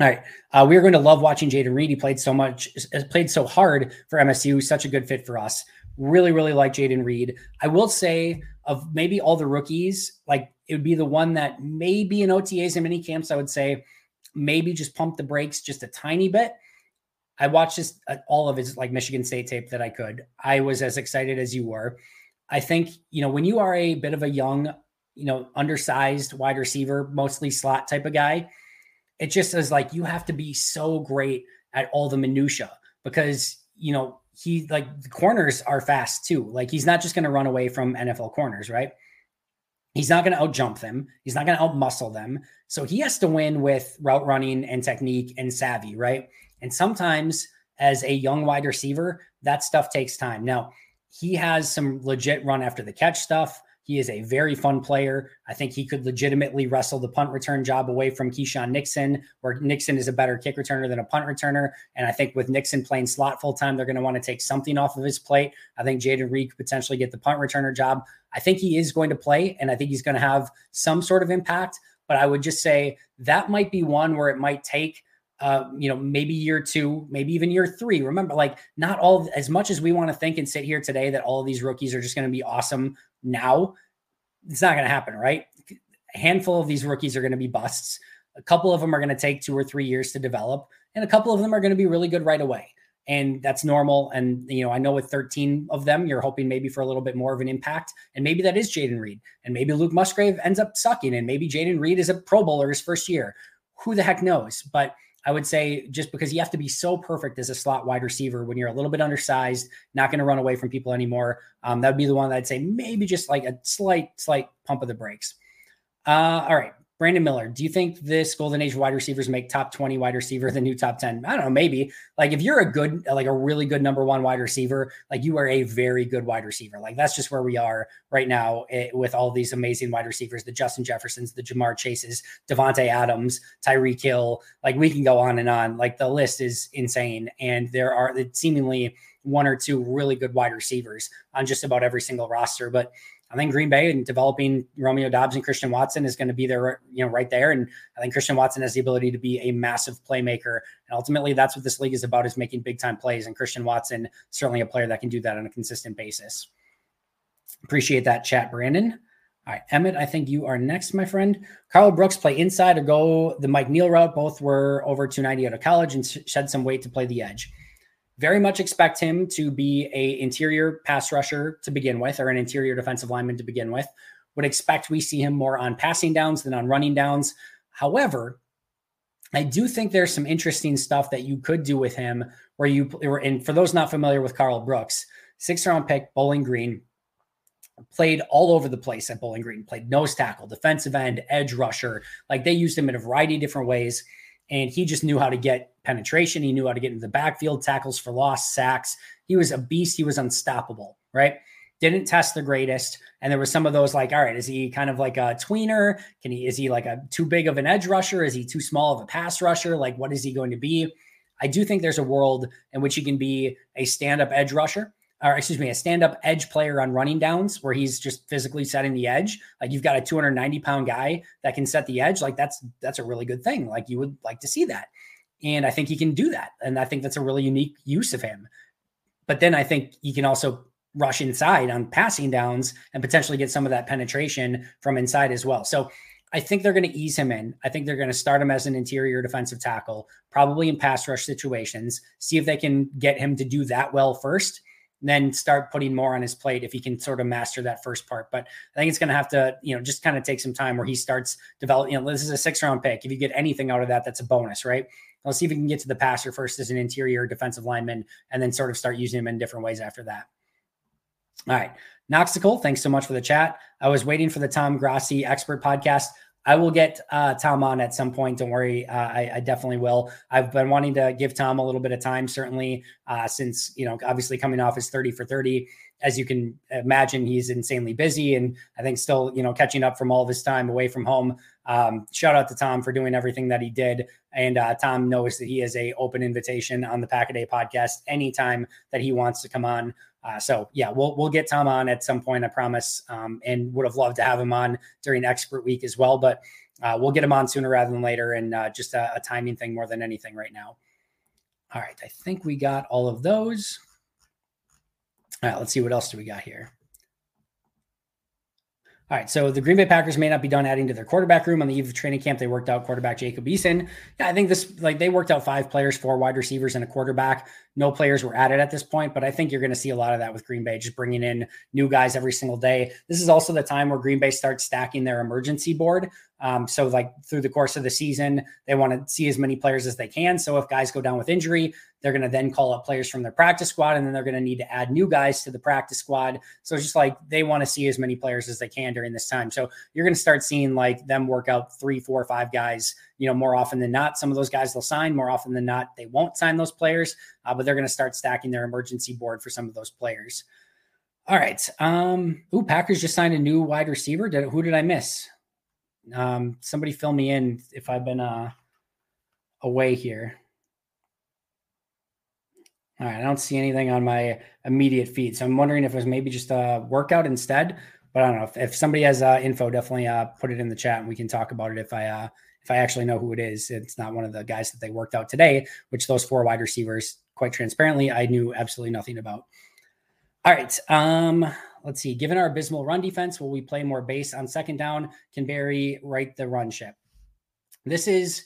Speaker 2: All right. Uh, we are going to love watching Jayden Reed. He played so much, played so hard for MSU. Such a good fit for us. Really, really like Jayden Reed. I will say, of maybe all the rookies, like it would be the one that maybe in OTAs and mini camps, I would say maybe just pump the brakes just a tiny bit. I watched just uh, all of his like Michigan State tape that I could. I was as excited as you were. I think, you know, when you are a bit of a young, you know, undersized wide receiver, mostly slot type of guy, it just is like you have to be so great at all the minutia because you know he like the corners are fast too. Like he's not just going to run away from NFL corners, right? He's not going to outjump them. He's not going to outmuscle them. So he has to win with route running and technique and savvy, right? And sometimes as a young wide receiver, that stuff takes time. Now, he has some legit run after the catch stuff. He is a very fun player. I think he could legitimately wrestle the punt return job away from Keisean Nixon, where Nixon is a better kick returner than a punt returner. And I think with Nixon playing slot full time, they're going to want to take something off of his plate. I think Jayden Reed could potentially get the punt returner job. I think he is going to play, and I think he's going to have some sort of impact. But I would just say that might be one where it might take uh, you know, maybe year two, maybe even year three. Remember, like not all as much as we want to think and sit here today that all of these rookies are just going to be awesome now, it's not going to happen, right? A handful of these rookies are going to be busts. A couple of them are going to take two or three years to develop, and a couple of them are going to be really good right away. And that's normal. And, you know, I know with 13 of them, you're hoping maybe for a little bit more of an impact. And maybe that is Jayden Reed. And maybe Luke Musgrave ends up sucking. And maybe Jayden Reed is a Pro Bowler his first year. Who the heck knows? But I would say just because you have to be so perfect as a slot wide receiver when you're a little bit undersized, not going to run away from people anymore. Um, that would be the one that I'd say maybe just like a slight, slight pump of the brakes. Uh, all right. Brandon Miller, do you think this golden age wide receivers make top 20 wide receiver the new top 10? I don't know, maybe. Like if you're a good, like a really good number one wide receiver, like you are a very good wide receiver. Like that's just where we are right now it, eh, with all these amazing wide receivers, the Justin Jeffersons, the Ja'Marr Chases, Davante Adams, Tyreek Hill. Like we can go on and on. Like the list is insane. And there are seemingly one or two really good wide receivers on just about every single roster. But I think Green Bay and developing Romeo Doubs and Christian Watson is going to be there, you know, right there. And I think Christian Watson has the ability to be a massive playmaker. And ultimately, that's what this league is about: is making big time plays. And Christian Watson certainly a player that can do that on a consistent basis. Appreciate that chat, Brandon. All right, Emmett, I think you are next, my friend. Karl Brooks play inside or go the Mike Neal route. Both were over 290 out of college and shed some weight to play the edge very much expect him to be a interior pass rusher to begin with or an interior defensive lineman to begin with. Would expect we see him more on passing downs than on running downs. However i do think there's some interesting stuff that you could do with him where you and for those not familiar with karl brooks six round pick bowling green played all over the place at bowling green played nose tackle defensive end edge rusher. Like they used him in a variety of different ways and he just knew how to get penetration. He knew how to get into the backfield, tackles for loss, sacks. He was a beast. He was unstoppable, right? Didn't test the greatest. And there was some of those like, all right, is he kind of like a tweener? Can he, is he like a too big of an edge rusher? Is he too small of a pass rusher? Like, what is he going to be? I do think there's a world in which he can be a stand up edge rusher or excuse me, a stand-up edge player on running downs where he's just physically setting the edge. Like you've got a 290 pound guy that can set the edge. Like that's that's a really good thing. Like you would like to see that. And I think he can do that. And I think that's a really unique use of him. But then I think he can also rush inside on passing downs and potentially get some of that penetration from inside as well. So I think they're going to ease him in. I think they're going to start him as an interior defensive tackle, probably in pass rush situations, see if they can get him to do that well first then start putting more on his plate if he can sort of master that first part. But I think it's going to have to, you know, just kind of take some time where he starts developing. You know, this is a six round pick. If you get anything out of that, that's a bonus, right? Let's see if we can get to the passer first as an interior defensive lineman and then sort of start using him in different ways after that. All right. Noxical, thanks so much for the chat. I was waiting for the Tom Grossi expert podcast. I will get uh, Tom on at some point. Don't worry, uh, I, I, definitely will. I've been wanting to give Tom a little bit of time, certainly, uh, since you know, obviously coming off his thirty for thirty. As you can imagine, he's insanely busy, and I think still, you know, catching up from all of his time away from home. Um, shout out to Tom for doing everything that he did, and uh, Tom knows that he is a open invitation on the Pack a Day podcast anytime that he wants to come on. Uh, so yeah, we'll we'll get Tom on at some point, I promise, um, and would have loved to have him on during Expert Week as well. But uh, we'll get him on sooner rather than later, and uh, just a, a, timing thing more than anything right now. All right, I think we got all of those. All right, let's see what else do we got here. All right, so the Green Bay Packers may not be done adding to their quarterback room on the eve of training camp. They worked out quarterback Jacob Eason. Yeah, I think this like they worked out five players, four wide receivers, and a quarterback. No players were added at this point, but I think you're going to see a lot of that with Green Bay, just bringing in new guys every single day. This is also the time where Green Bay starts stacking their emergency board. Um, so, like through the course of the season, they want to see as many players as they can. So, if guys go down with injury, they're going to then call up players from their practice squad, and then they're going to need to add new guys to the practice squad. So, it's just like they want to see as many players as they can during this time. So, you're going to start seeing like them work out three, four, five guys. You know, more often than not, some of those guys they'll sign. More often than not, they won't sign those players, uh, but they're going to start stacking their emergency board for some of those players. All right. Um, ooh, Packers just signed a new wide receiver. Did, who did I miss? Um, somebody fill me in if I've been uh, away here. All right, I don't see anything on my immediate feed, so I'm wondering if it was maybe just a workout instead. But I don't know if, if somebody has uh, info, definitely uh, put it in the chat and we can talk about it. If I uh, if I actually know who it is, it's not one of the guys that they worked out today. Which those four wide receivers, quite transparently, I knew absolutely nothing about. All right. Um, let's see. Given our abysmal run defense, will we play more base on second down? Can Barry right the run ship? This is,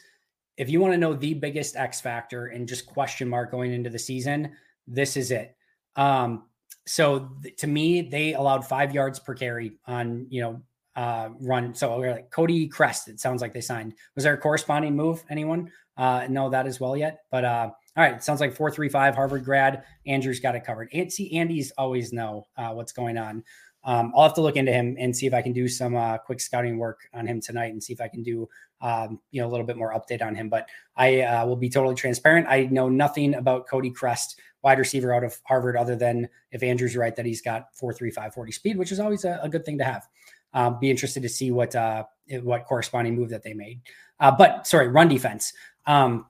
Speaker 2: if you want to know the biggest X factor and just question mark going into the season, this is it. Um, so th- to me, they allowed five yards per carry on, you know, uh, run. So we're like Cody Chrest. It sounds like they signed. Was there a corresponding move? Anyone uh, know that as well yet? But uh, all right, sounds like four three five Harvard grad. Andrew's got it covered. And see, Andy's always know uh, what's going on. Um, I'll have to look into him and see if I can do some uh, quick scouting work on him tonight and see if I can do um, you know a little bit more update on him. But I uh, will be totally transparent. I know nothing about Cody Chrest, wide receiver out of Harvard, other than if Andrew's right that he's got four three five forty speed, which is always a, a good thing to have. Um, be interested to see what uh, what corresponding move that they made. Uh, but sorry, run defense. Um,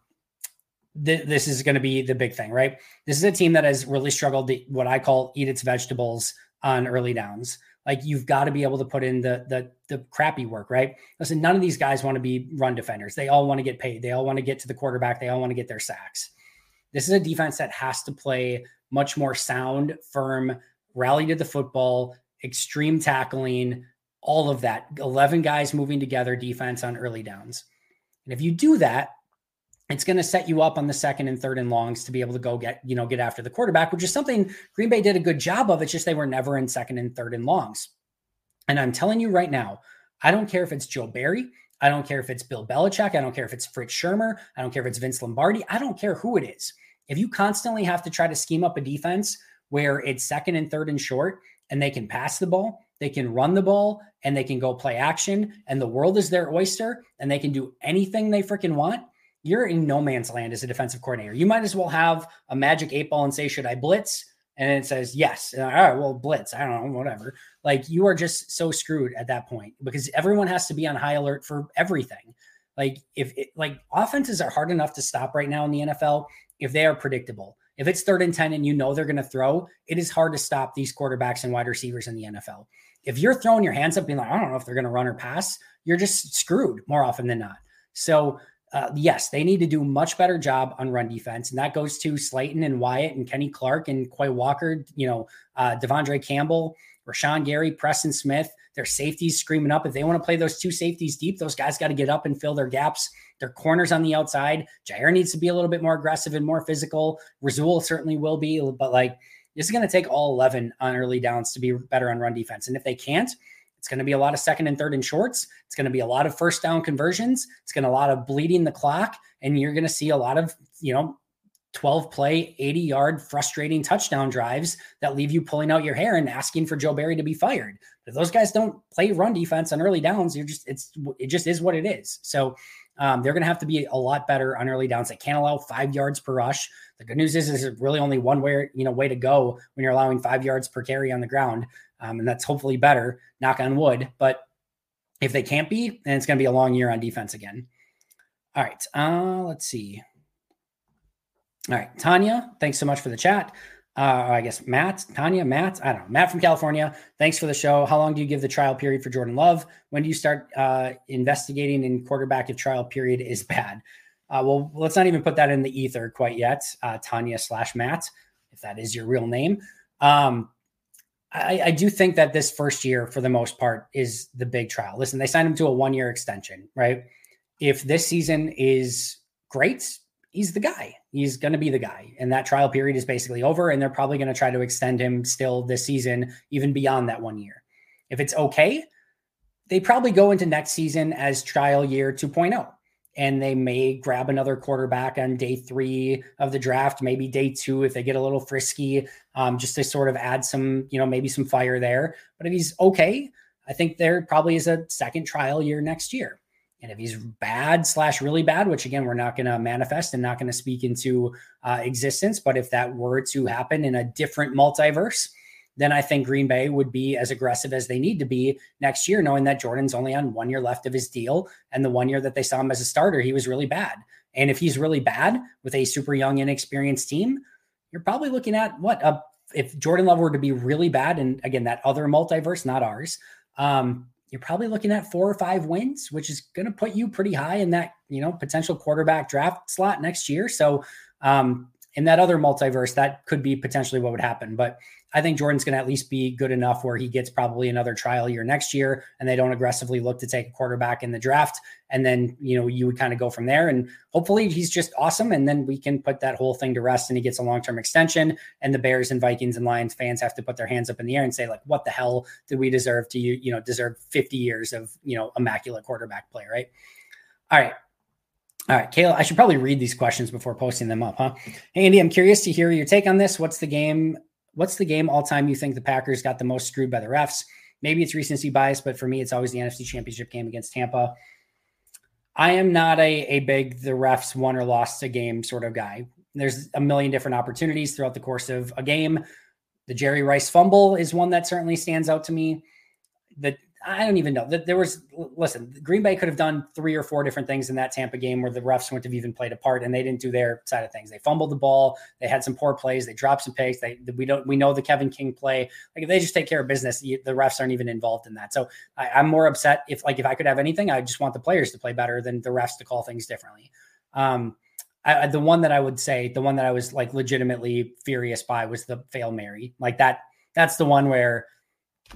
Speaker 2: th- this is going to be the big thing, right? This is a team that has really struggled to what I call eat its vegetables on early downs. Like you've got to be able to put in the the the crappy work, right? Listen, none of these guys want to be run defenders. They all want to get paid. They all want to get to the quarterback. They all want to get their sacks. This is a defense that has to play much more sound, firm, rally to the football, extreme tackling, all of that. 11 guys moving together defense on early downs. And if you do that, it's going to set you up on the second and third and longs to be able to go get, you know, get after the quarterback, which is something Green Bay did a good job of. It's just they were never in second and third and longs. And I'm telling you right now, I don't care if it's Joe Barry. I don't care if it's Bill Belichick. I don't care if it's Fritz Shurmur. I don't care if it's Vince Lombardi. I don't care who it is. If you constantly have to try to scheme up a defense where it's second and third and short and they can pass the ball, they can run the ball, and they can go play action, and the world is their oyster, and they can do anything they freaking want, you're in no man's land as a defensive coordinator. You might as well have a magic eight ball and say, Should I blitz? And it says yes. all right, well, blitz. I don't know, whatever. Like you are just so screwed at that point because everyone has to be on high alert for everything. Like if it, like offenses are hard enough to stop right now in the NFL if they are predictable. If it's third and 10 and you know they're going to throw, it is hard to stop these quarterbacks and wide receivers in the NFL. If you're throwing your hands up being like, I don't know if they're going to run or pass, you're just screwed more often than not. So uh, yes, they need to do much better job on run defense, and that goes to Slaton and Wyatt and Kenny Clark and Quay Walker. You know, uh, De'Vondre Campbell, Rashan Gary, Preston Smith. Their safeties screaming up. If they want to play those two safeties deep, those guys got to get up and fill their gaps. Their corners on the outside. Jaire needs to be a little bit more aggressive and more physical. Rasul certainly will be, but like this is going to take all 11 on early downs to be better on run defense. And if they can't, it's going to be a lot of second and third and shorts. It's going to be a lot of first down conversions. It's going to a lot of bleeding the clock, and you're going to see a lot of you know 12 play, 80 yard, frustrating touchdown drives that leave you pulling out your hair and asking for Joe Barry to be fired. If those guys don't play run defense on early downs, you're just it's it just is what it is. So um, they're going to have to be a lot better on early downs. They can't allow five yards per rush. The good news is, is really only one way you know way to go when you're allowing five yards per carry on the ground um, and that's hopefully better. Knock on wood. But if they can't be, then it's going to be a long year on defense again. All right. Uh, let's see. All right, Tanya, thanks so much for the chat. Uh, I guess Matt, Tanya, Matt, I don't know, Matt from California. Thanks for the show. How long do you give the trial period for Jordan Love? When do you start uh, investigating in quarterback if trial period is bad? Uh, well, let's not even put that in the ether quite yet, uh, Tanya slash Matt, if that is your real name. Um, I, I, do think that this first year, for the most part, is the big trial. Listen, they signed him to a one year extension, right? If this season is great, he's the guy. He's going to be the guy. And that trial period is basically over. And they're probably going to try to extend him still this season, even beyond that one year. If it's okay, they probably go into next season as trial year 2.0 and they may grab another quarterback on day three of the draft, maybe day two if they get a little frisky, um, just to sort of add some, you know, maybe some fire there. But if he's okay, I think there probably is a second trial year next year. And if he's bad slash really bad, which again, we're not going to manifest and not going to speak into uh, existence, but if that were to happen in a different multiverse, then I think Green Bay would be as aggressive as they need to be next year, knowing that Jordan's only on one year left of his deal. And the one year that they saw him as a starter, he was really bad. And if he's really bad with a super young, inexperienced team, you're probably looking at what a if Jordan Love were to be really bad, and again, that other multiverse, not ours, um, you're probably looking at four or five wins, which is going to put you pretty high in that, you know, potential quarterback draft slot next year. So, um, in that other multiverse, that could be potentially what would happen. But I think Jordan's going to at least be good enough where he gets probably another trial year next year, and they don't aggressively look to take a quarterback in the draft. And then you know you would kind of go from there, and hopefully he's just awesome, and then we can put that whole thing to rest, and he gets a long term extension. And the Bears and Vikings and Lions fans have to put their hands up in the air and say like, what the hell did we deserve to you you know deserve 50 years of you know immaculate quarterback play, right? All right. All right, Kayla, I should probably read these questions before posting them up, huh? Hey, Andy, I'm curious to hear your take on this. What's the game What's the game all time you think the Packers got the most screwed by the refs? Maybe it's recency bias, but for me, it's always the NFC Championship game against Tampa. I am not a, a big the refs won or lost a game sort of guy. There's a million different opportunities throughout the course of a game. The Jerry Rice fumble is one that certainly stands out to me. The I don't even know that there was. Listen, Green Bay could have done three or four different things in that Tampa game where the refs wouldn't have even played a part, and they didn't do their side of things. They fumbled the ball. They had some poor plays. They dropped some picks. They we don't we know the Kevin King play. Like if they just take care of business, the refs aren't even involved in that. So I, I'm more upset if like if I could have anything, I just want the players to play better than the refs to call things differently. Um, I, the one that I would say, the one that I was like legitimately furious by was the fail Mary. Like that. That's the one where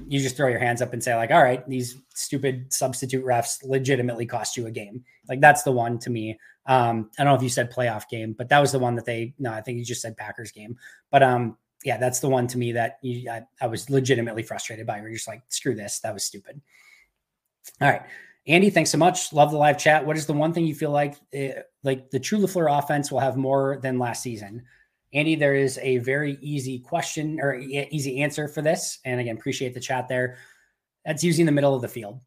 Speaker 2: you just throw your hands up and say like all right these stupid substitute refs legitimately cost you a game. Like that's the one to me. Um i don't know if you said playoff game but that was the one that they no i think you just said packers game. But um yeah that's the one to me that you, I, I was legitimately frustrated by. You're just like screw this. That was stupid. All right. Andy thanks so much. Love the live chat. What is the one thing you feel like uh, like the true LaFleur offense will have more than last season Andy, there is a very easy question or easy answer for this. And again, appreciate the chat there. That's using the middle of the field.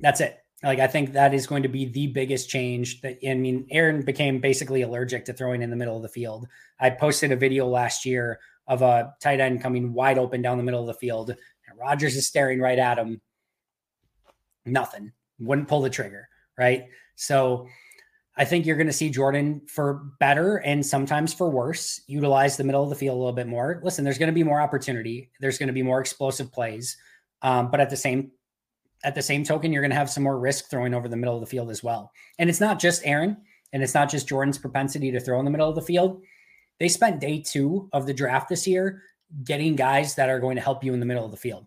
Speaker 2: That's it. Like, I think that is going to be the biggest change that, I mean, Aaron became basically allergic to throwing in the middle of the field. I posted a video last year of a tight end coming wide open down the middle of the field. And Rodgers is staring right at him. Nothing. Wouldn't pull the trigger. Right. So, I think you're going to see Jordan for better and sometimes for worse utilize the middle of the field a little bit more. Listen, there's going to be more opportunity. There's going to be more explosive plays, um, but at the same at the same token, you're going to have some more risk throwing over the middle of the field as well. And it's not just Aaron, and it's not just Jordan's propensity to throw in the middle of the field. They spent day two of the draft this year getting guys that are going to help you in the middle of the field.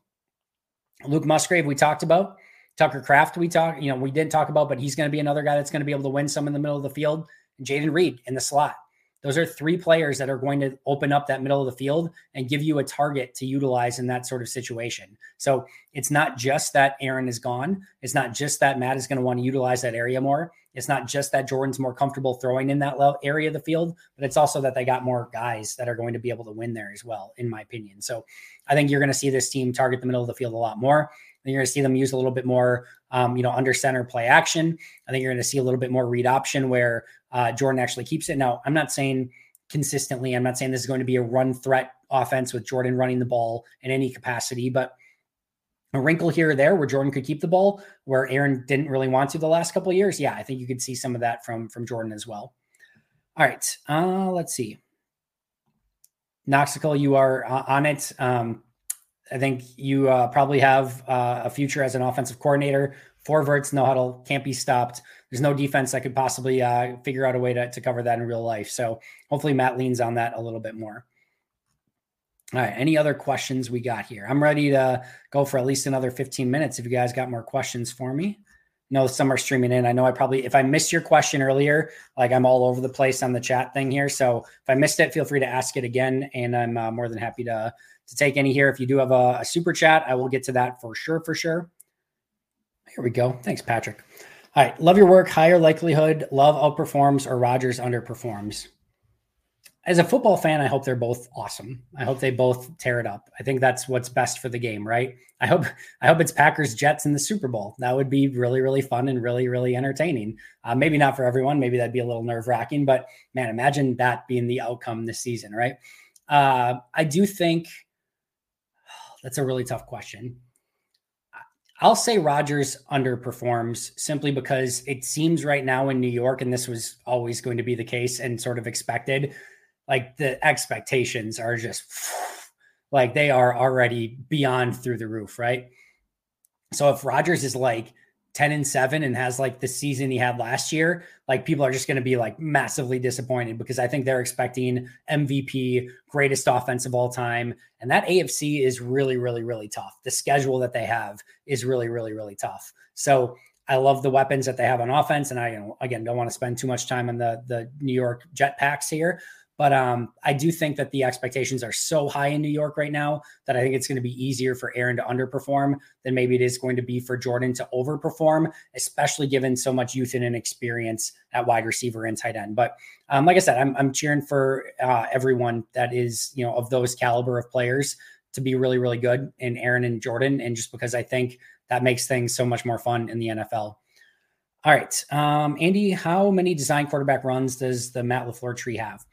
Speaker 2: Luke Musgrave, we talked about. Tucker Kraft, we talk, you know, we didn't talk about, but he's going to be another guy that's going to be able to win some in the middle of the field. Jayden Reed in the slot. Those are three players that are going to open up that middle of the field and give you a target to utilize in that sort of situation. So it's not just that Aaron is gone. It's not just that Matt is going to want to utilize that area more. It's not just that Jordan's more comfortable throwing in that area of the field, but it's also that they got more guys that are going to be able to win there as well, in my opinion. So I think you're going to see this team target the middle of the field a lot more. Then you're going to see them use a little bit more, um, you know, under center play action. I think you're going to see a little bit more read option where uh, Jordan actually keeps it. Now, I'm not saying consistently. I'm not saying this is going to be a run threat offense with Jordan running the ball in any capacity, but a wrinkle here or there where Jordan could keep the ball, where Aaron didn't really want to the last couple of years. Yeah, I think you could see some of that from from Jordan as well. All right, uh, let's see. Noxical, you are uh, on it. Um, I think you uh, probably have uh, a future as an offensive coordinator. Four verts, no huddle, can't be stopped. There's no defense that could possibly uh, figure out a way to, to cover that in real life. So hopefully Matt leans on that a little bit more. All right. Any other questions we got here? I'm ready to go for at least another 15 minutes. If you guys got more questions for me, know some are streaming in. I know I probably, if I missed your question earlier, like I'm all over the place on the chat thing here. So if I missed it, feel free to ask it again. And I'm uh, more than happy to to take any here. If you do have a, a super chat, I will get to that for sure, for sure. Here we go. Thanks, Patrick. All right. Love your work. Higher likelihood. Love outperforms or Rodgers underperforms. As a football fan, I hope they're both awesome. I hope they both tear it up. I think that's what's best for the game, right? I hope I hope it's Packers Jets in the Super Bowl. That would be really really fun and really really entertaining. Uh, maybe not for everyone. Maybe that'd be a little nerve wracking, but man, imagine that being the outcome this season, right? Uh, I do think that's a really tough question. I'll say Rodgers underperforms simply because it seems right now in New York, and this was always going to be the case and sort of expected, like the expectations are just like they are already beyond through the roof, right? So if Rodgers is like 10 and 7 and has like the season he had last year, like people are just going to be like massively disappointed because I think they're expecting MVP, greatest offense of all time. And that AFC is really, really, really tough. The schedule that they have is really, really, really tough. So I love the weapons that they have on offense. And I, again, don't want to spend too much time on the, the New York Jetpacks here, but um, I do think that the expectations are so high in New York right now that I think it's going to be easier for Aaron to underperform than maybe it is going to be for Jordan to overperform, especially given so much youth and inexperience at wide receiver and tight end. But um, like I said, I'm, I'm cheering for uh, everyone that is, you know, of those caliber of players to be really, really good in Aaron and Jordan. And just because I think that makes things so much more fun in the NFL. All right. Um, Andy, how many design quarterback runs does the Matt LaFleur tree have?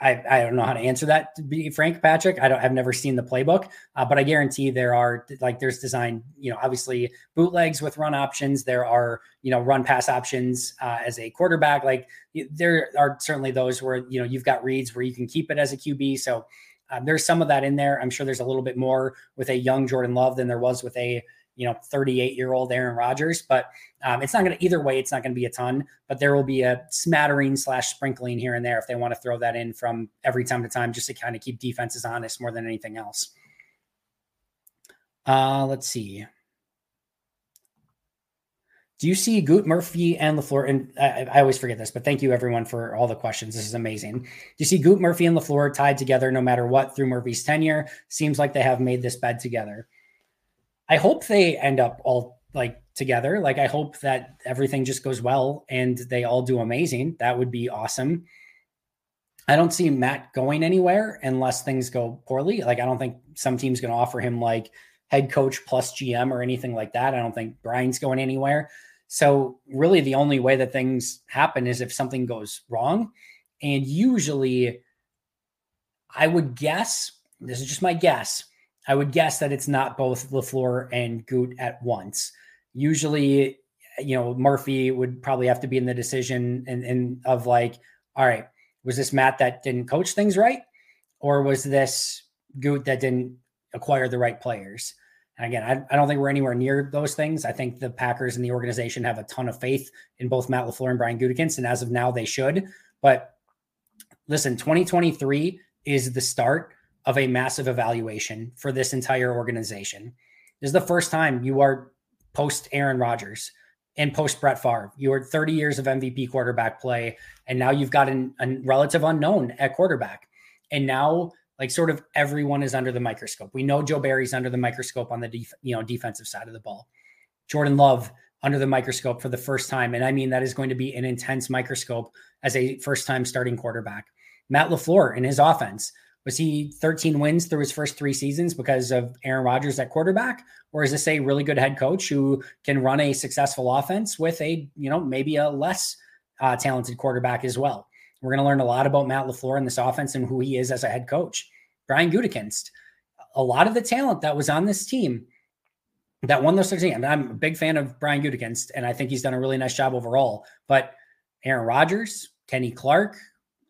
Speaker 2: I, I don't know how to answer that to be frank, Patrick. I don't I've never seen the playbook, uh, but I guarantee there are like there's design, you know, obviously bootlegs with run options. There are, you know, run pass options uh, as a quarterback. Like there are certainly those where, you know, you've got reads where you can keep it as a QB. So um, there's some of that in there. I'm sure there's a little bit more with a young Jordan Love than there was with a you know 38 year old Aaron Rodgers. But um, it's not going to either way. It's not going to be a ton, but there will be a smattering slash sprinkling here and there if they want to throw that in from every time to time, just to kind of keep defenses honest more than anything else. Uh, let's see. Do you see Gute Murphy and LaFleur? And I, I, always forget this, but thank you everyone for all the questions. This is amazing. Do you see Gute Murphy and LaFleur tied together no matter what through Murphy's tenure? Seems like they have made this bed together. I hope they end up all like together. Like I hope that everything just goes well and they all do amazing. That would be awesome. I don't see Matt going anywhere unless things go poorly. Like I don't think some team's going to offer him like head coach plus GM or anything like that. I don't think Brian's going anywhere. So really the only way that things happen is if something goes wrong. And usually I would guess, this is just my guess, I would guess that it's not both LaFleur and Gute at once. Usually, you know, Murphy would probably have to be in the decision and, and of like, all right, was this Matt that didn't coach things right? Or was this Gute that didn't acquire the right players? And again, I, I, don't think we're anywhere near those things. I think the Packers and the organization have a ton of faith in both Matt LaFleur and Brian Gutekunst, and as of now, they should. But listen, 2023 is the start of a massive evaluation for this entire organization. This is the first time you are post Aaron Rodgers and post Brett Favre. You are 30 years of MVP quarterback play, and now you've got a relative unknown at quarterback. And now, like, sort of everyone is under the microscope. We know Joe Barry's under the microscope on the def- you know defensive side of the ball. Jordan Love under the microscope for the first time, and I mean that is going to be an intense microscope as a first time starting quarterback. Matt LaFleur in his offense was he 13 wins through his first three seasons because of Aaron Rodgers at quarterback? Or is this a really good head coach who can run a successful offense with a, you know, maybe a less uh, talented quarterback as well? We're going to learn a lot about Matt LaFleur in this offense and who he is as a head coach. Brian Gutekunst, a lot of the talent that was on this team that won those 13, and I'm a big fan of Brian Gutekunst, and I think he's done a really nice job overall. But Aaron Rodgers, Kenny Clark,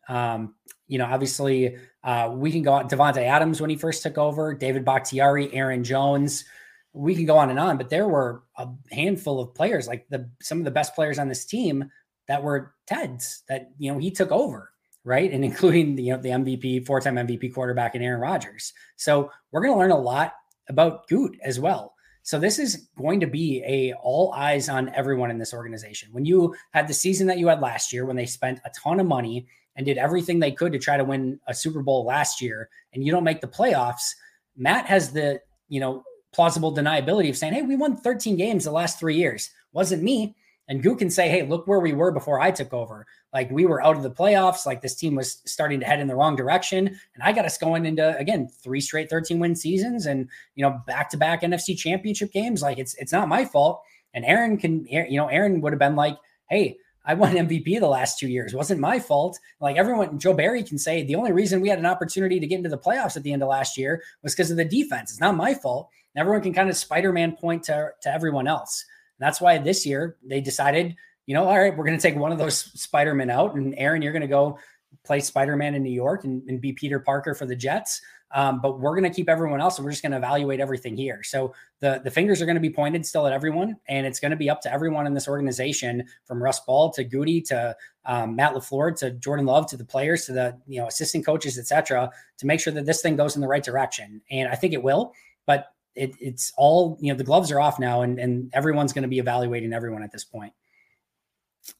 Speaker 2: um, you know, obviously uh, we can go on Davante Adams when he first took over, David Bakhtiari, Aaron Jones. We can go on and on, but there were a handful of players, like the some of the best players on this team that were Ted's that you know he took over, right? And including the you know the MVP, four-time MVP quarterback and Aaron Rodgers. So we're going to learn a lot about Gute as well. So this is going to be a all eyes on everyone in this organization. When you had the season that you had last year, when they spent a ton of money and did everything they could to try to win a Super Bowl last year, and you don't make the playoffs, Matt has the, you know, plausible deniability of saying, Hey, we won 13 games the last three years. Wasn't me. And Goo can say, Hey, look where we were before I took over. Like we were out of the playoffs. Like this team was starting to head in the wrong direction. And I got us going into again three straight 13 win seasons and you know back to back NFC championship games. Like it's it's not my fault. And Aaron can you know, Aaron would have been like, Hey, I won MVP the last two years. It wasn't my fault. Like everyone, Joe Barry can say the only reason we had an opportunity to get into the playoffs at the end of last year was because of the defense. It's not my fault. And everyone can kind of Spider-Man point to, to everyone else. And that's why this year they decided, you know, all right, we're going to take one of those Spider-Men out. And Aaron, you're going to go play Spider-Man in New York and, and be Peter Parker for the Jets. Um, but we're going to keep everyone else and we're just going to evaluate everything here. So the, the fingers are going to be pointed still at everyone. And it's going to be up to everyone in this organization from Russ Ball to Goody to um, Matt LaFleur to Jordan Love to the players to the, you know, assistant coaches, etc., to make sure that this thing goes in the right direction. And I think it will, but it, it's all, you know, the gloves are off now and, and everyone's going to be evaluating everyone at this point.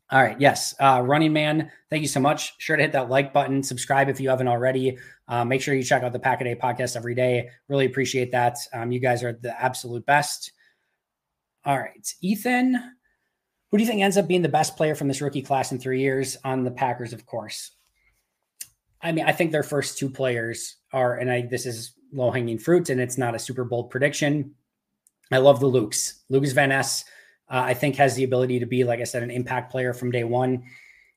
Speaker 2: All right. Yes. Uh, running man, thank you so much. Sure to hit that like button, subscribe if you haven't already. Uh, make sure you check out the Pack a Day podcast every day. Really appreciate that. Um, you guys are the absolute best. All right. Ethan, who do you think ends up being the best player from this rookie class in three years on the Packers, of course? I mean, I think their first two players are, and I this is low hanging fruit, and it's not a super bold prediction. I love the Lukes. Lucas Van Ness uh, I think has the ability to be, like I said, an impact player from day one.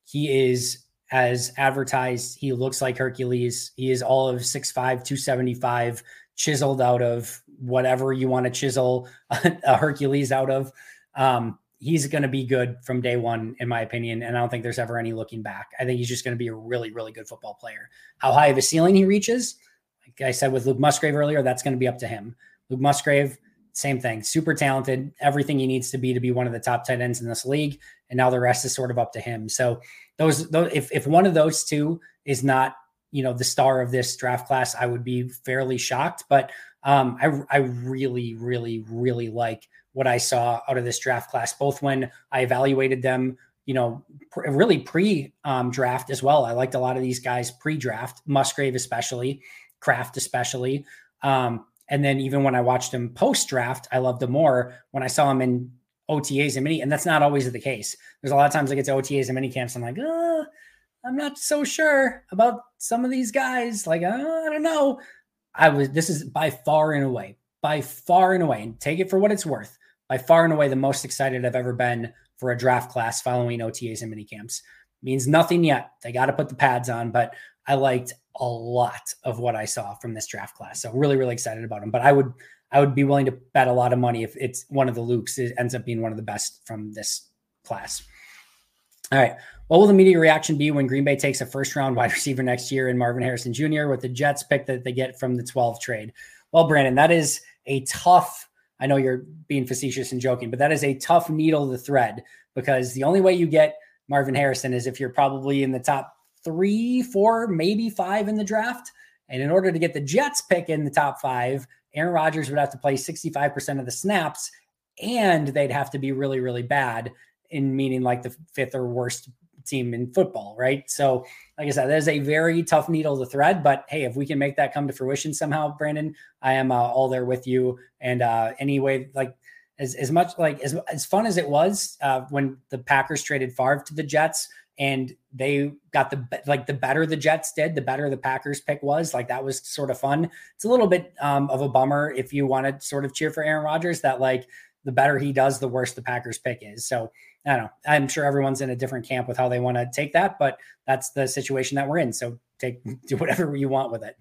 Speaker 2: He is as advertised. He looks like Hercules. He is all of 6'5, 275, chiseled out of whatever you want to chisel a Hercules out of. Um, he's going to be good from day one, in my opinion. And I don't think there's ever any looking back. I think he's just going to be a really, really good football player. How high of a ceiling he reaches, like I said with Luke Musgrave earlier, that's going to be up to him. Luke Musgrave same thing, super talented, everything he needs to be to be one of the top tight ends in this league. And now the rest is sort of up to him. So those, those if, if one of those two is not, you know, the star of this draft class, I would be fairly shocked. But um, I, I really, really, really like what I saw out of this draft class, both when I evaluated them, you know, pr- really pre um, draft as well. I liked a lot of these guys pre draft, Musgrave especially, Kraft especially. Um, and then even when I watched him post draft, I loved him more when I saw him in OTAs and mini. And that's not always the case. There's a lot of times I get to OTAs and mini camps. I'm like, oh, I'm not so sure about some of these guys. Like, uh, I don't know. I was, this is by far and away, by far and away, and take it for what it's worth, by far and away the most excited I've ever been for a draft class following OTAs and mini camps. Means nothing yet. They got to put the pads on, but I liked a lot of what I saw from this draft class. So really, really excited about him. But I would I would be willing to bet a lot of money if it's one of the Lukes. It ends up being one of the best from this class. All right. What will the media reaction be when Green Bay takes a first round wide receiver next year and Marvin Harrison Jr. with the Jets pick that they get from the 12 trade? Well, Brandon, that is a tough. I know you're being facetious and joking, but that is a tough needle to thread because the only way you get Marvin Harrison is if you're probably in the top three, four, maybe five in the draft. And in order to get the Jets pick in the top five, Aaron Rodgers would have to play 65% of the snaps and they'd have to be really, really bad in meaning like the fifth or worst team in football, right? So, like I said, that is a very tough needle to thread. But hey, if we can make that come to fruition somehow, Brandon, I am uh, all there with you. And uh, anyway, like as, as much like as, as fun as it was uh, when the Packers traded Favre to the Jets, and they got the like the better the Jets did, the better the Packers pick was. Like that was sort of fun. It's a little bit um, of a bummer if you want to sort of cheer for Aaron Rodgers that like the better he does, the worse the Packers pick is. So I don't know. I'm sure everyone's in a different camp with how they want to take that, but that's the situation that we're in. So take do whatever you want with it.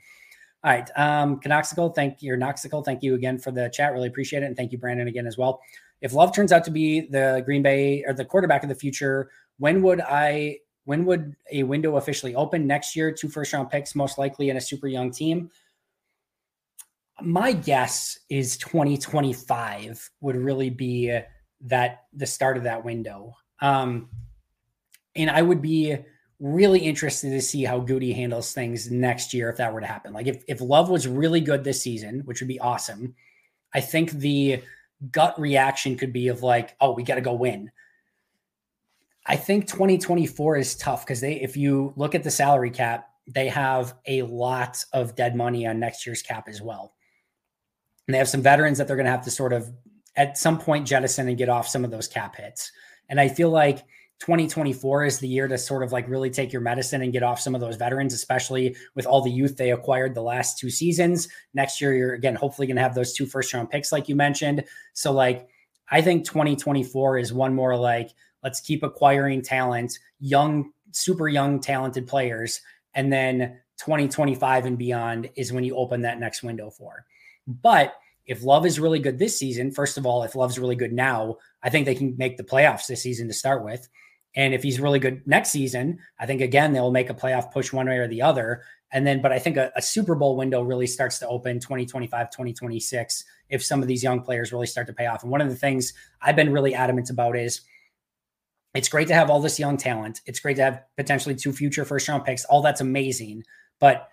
Speaker 2: All right. Um, Canoxical, thank you. Noxical, thank you again for the chat. Really appreciate it. And thank you, Brandon, again as well. If Love turns out to be the Green Bay or the quarterback of the future, when would I when would a window officially open next year? Two first round picks, most likely in a super young team. My guess is 2025 would really be that the start of that window. Um, and I would be really interested to see how Gute handles things next year if that were to happen. Like if if Love was really good this season, which would be awesome, I think the gut reaction could be of like, oh, we got to go win. I think 2024 is tough because they, if you look at the salary cap, they have a lot of dead money on next year's cap as well. And they have some veterans that they're going to have to sort of at some point jettison and get off some of those cap hits. And I feel like 2024 is the year to sort of like really take your medicine and get off some of those veterans, especially with all the youth they acquired the last two seasons. Next year, you're again hopefully going to have those two first round picks, like you mentioned. So, like, I think 2024 is one more like, Let's keep acquiring talent, young, super young, talented players. And then 2025 and beyond is when you open that next window for. But if Love is really good this season, first of all, if Love's really good now, I think they can make the playoffs this season to start with. And if he's really good next season, I think again they'll make a playoff push one way or the other. And then, but I think a, a, Super Bowl window really starts to open 2025, 2026 if some of these young players really start to pay off. And one of the things I've been really adamant about is it's great to have all this young talent. It's great to have potentially two future first round picks. All that's amazing. But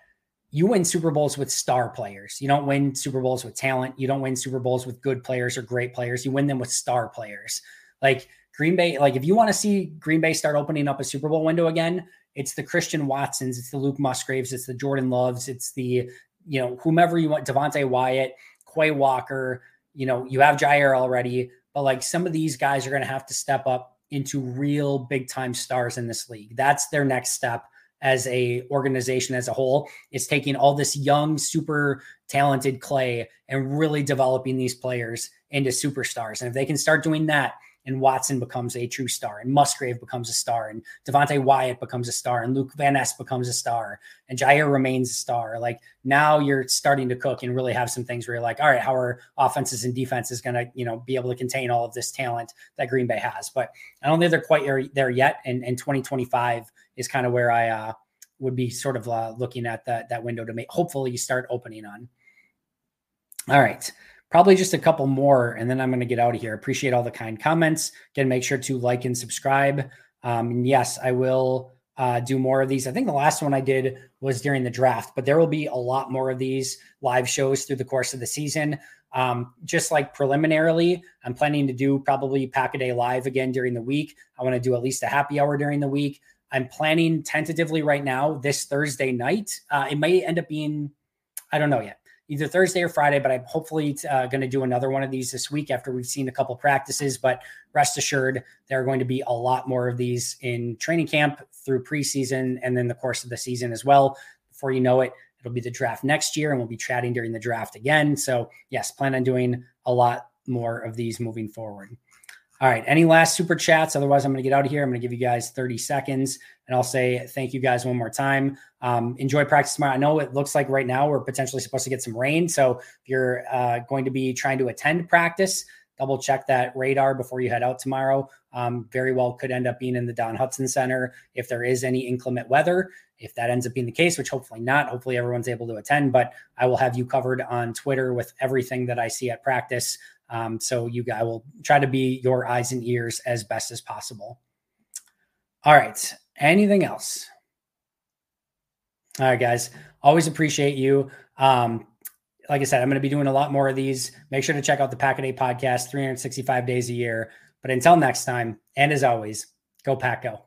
Speaker 2: you win Super Bowls with star players. You don't win Super Bowls with talent. You don't win Super Bowls with good players or great players. You win them with star players. Like Green Bay, like if you want to see Green Bay start opening up a Super Bowl window again, it's the Christian Watsons, it's the Luke Musgraves, it's the Jordan Loves, it's the, you know, whomever you want, Devonte Wyatt, Quay Walker, you know, you have Jaire already, but like some of these guys are going to have to step up into real big time stars in this league. That's their next step as a organization as a whole is taking all this young super talented clay and really developing these players into superstars and if they can start doing that and Watson becomes a true star, and Musgrave becomes a star, and Devonte Wyatt becomes a star, and Luke Van Ness becomes a star, and Jaire remains a star. Like now you're starting to cook and really have some things where you're like, all right, how are offenses and defenses going to, you know, be able to contain all of this talent that Green Bay has? But I don't think they're quite there yet. And, and 2025 is kind of where I uh, would be sort of uh, looking at that that window to make hopefully you start opening on. All right probably just a couple more, and then I'm going to get out of here. Appreciate all the kind comments. Again, make sure to like and subscribe. Um, and yes, I will uh, do more of these. I think the last one I did was during the draft, but there will be a lot more of these live shows through the course of the season. Um, just like preliminarily, I'm planning to do probably Pack a Day live again during the week. I want to do at least a happy hour during the week. I'm planning tentatively right now this Thursday night. Uh, it may end up being, I don't know yet either Thursday or Friday, but I'm hopefully uh, going to do another one of these this week after we've seen a couple practices. But rest assured, there are going to be a lot more of these in training camp through preseason and then the course of the season as well. Before you know it, it'll be the draft next year, and we'll be chatting during the draft again. So, yes, plan on doing a lot more of these moving forward. All right. Any last super chats? Otherwise, I'm going to get out of here. I'm going to give you guys 30 seconds and I'll say thank you guys one more time. Um, enjoy practice tomorrow. I know it looks like right now we're potentially supposed to get some rain. So if you're uh, going to be trying to attend practice, double check that radar before you head out tomorrow. Um, very well could end up being in the Don Hutson Center if there is any inclement weather. If that ends up being the case, which hopefully not, hopefully everyone's able to attend, but I will have you covered on Twitter with everything that I see at practice. Um, so you guys will try to be your eyes and ears as best as possible. All right. Anything else? All right, guys. Always appreciate you. Um, like I said, I'm going to be doing a lot more of these. Make sure to check out the Pack a Day podcast 365 days a year. But until next time, and as always, go Pack Go.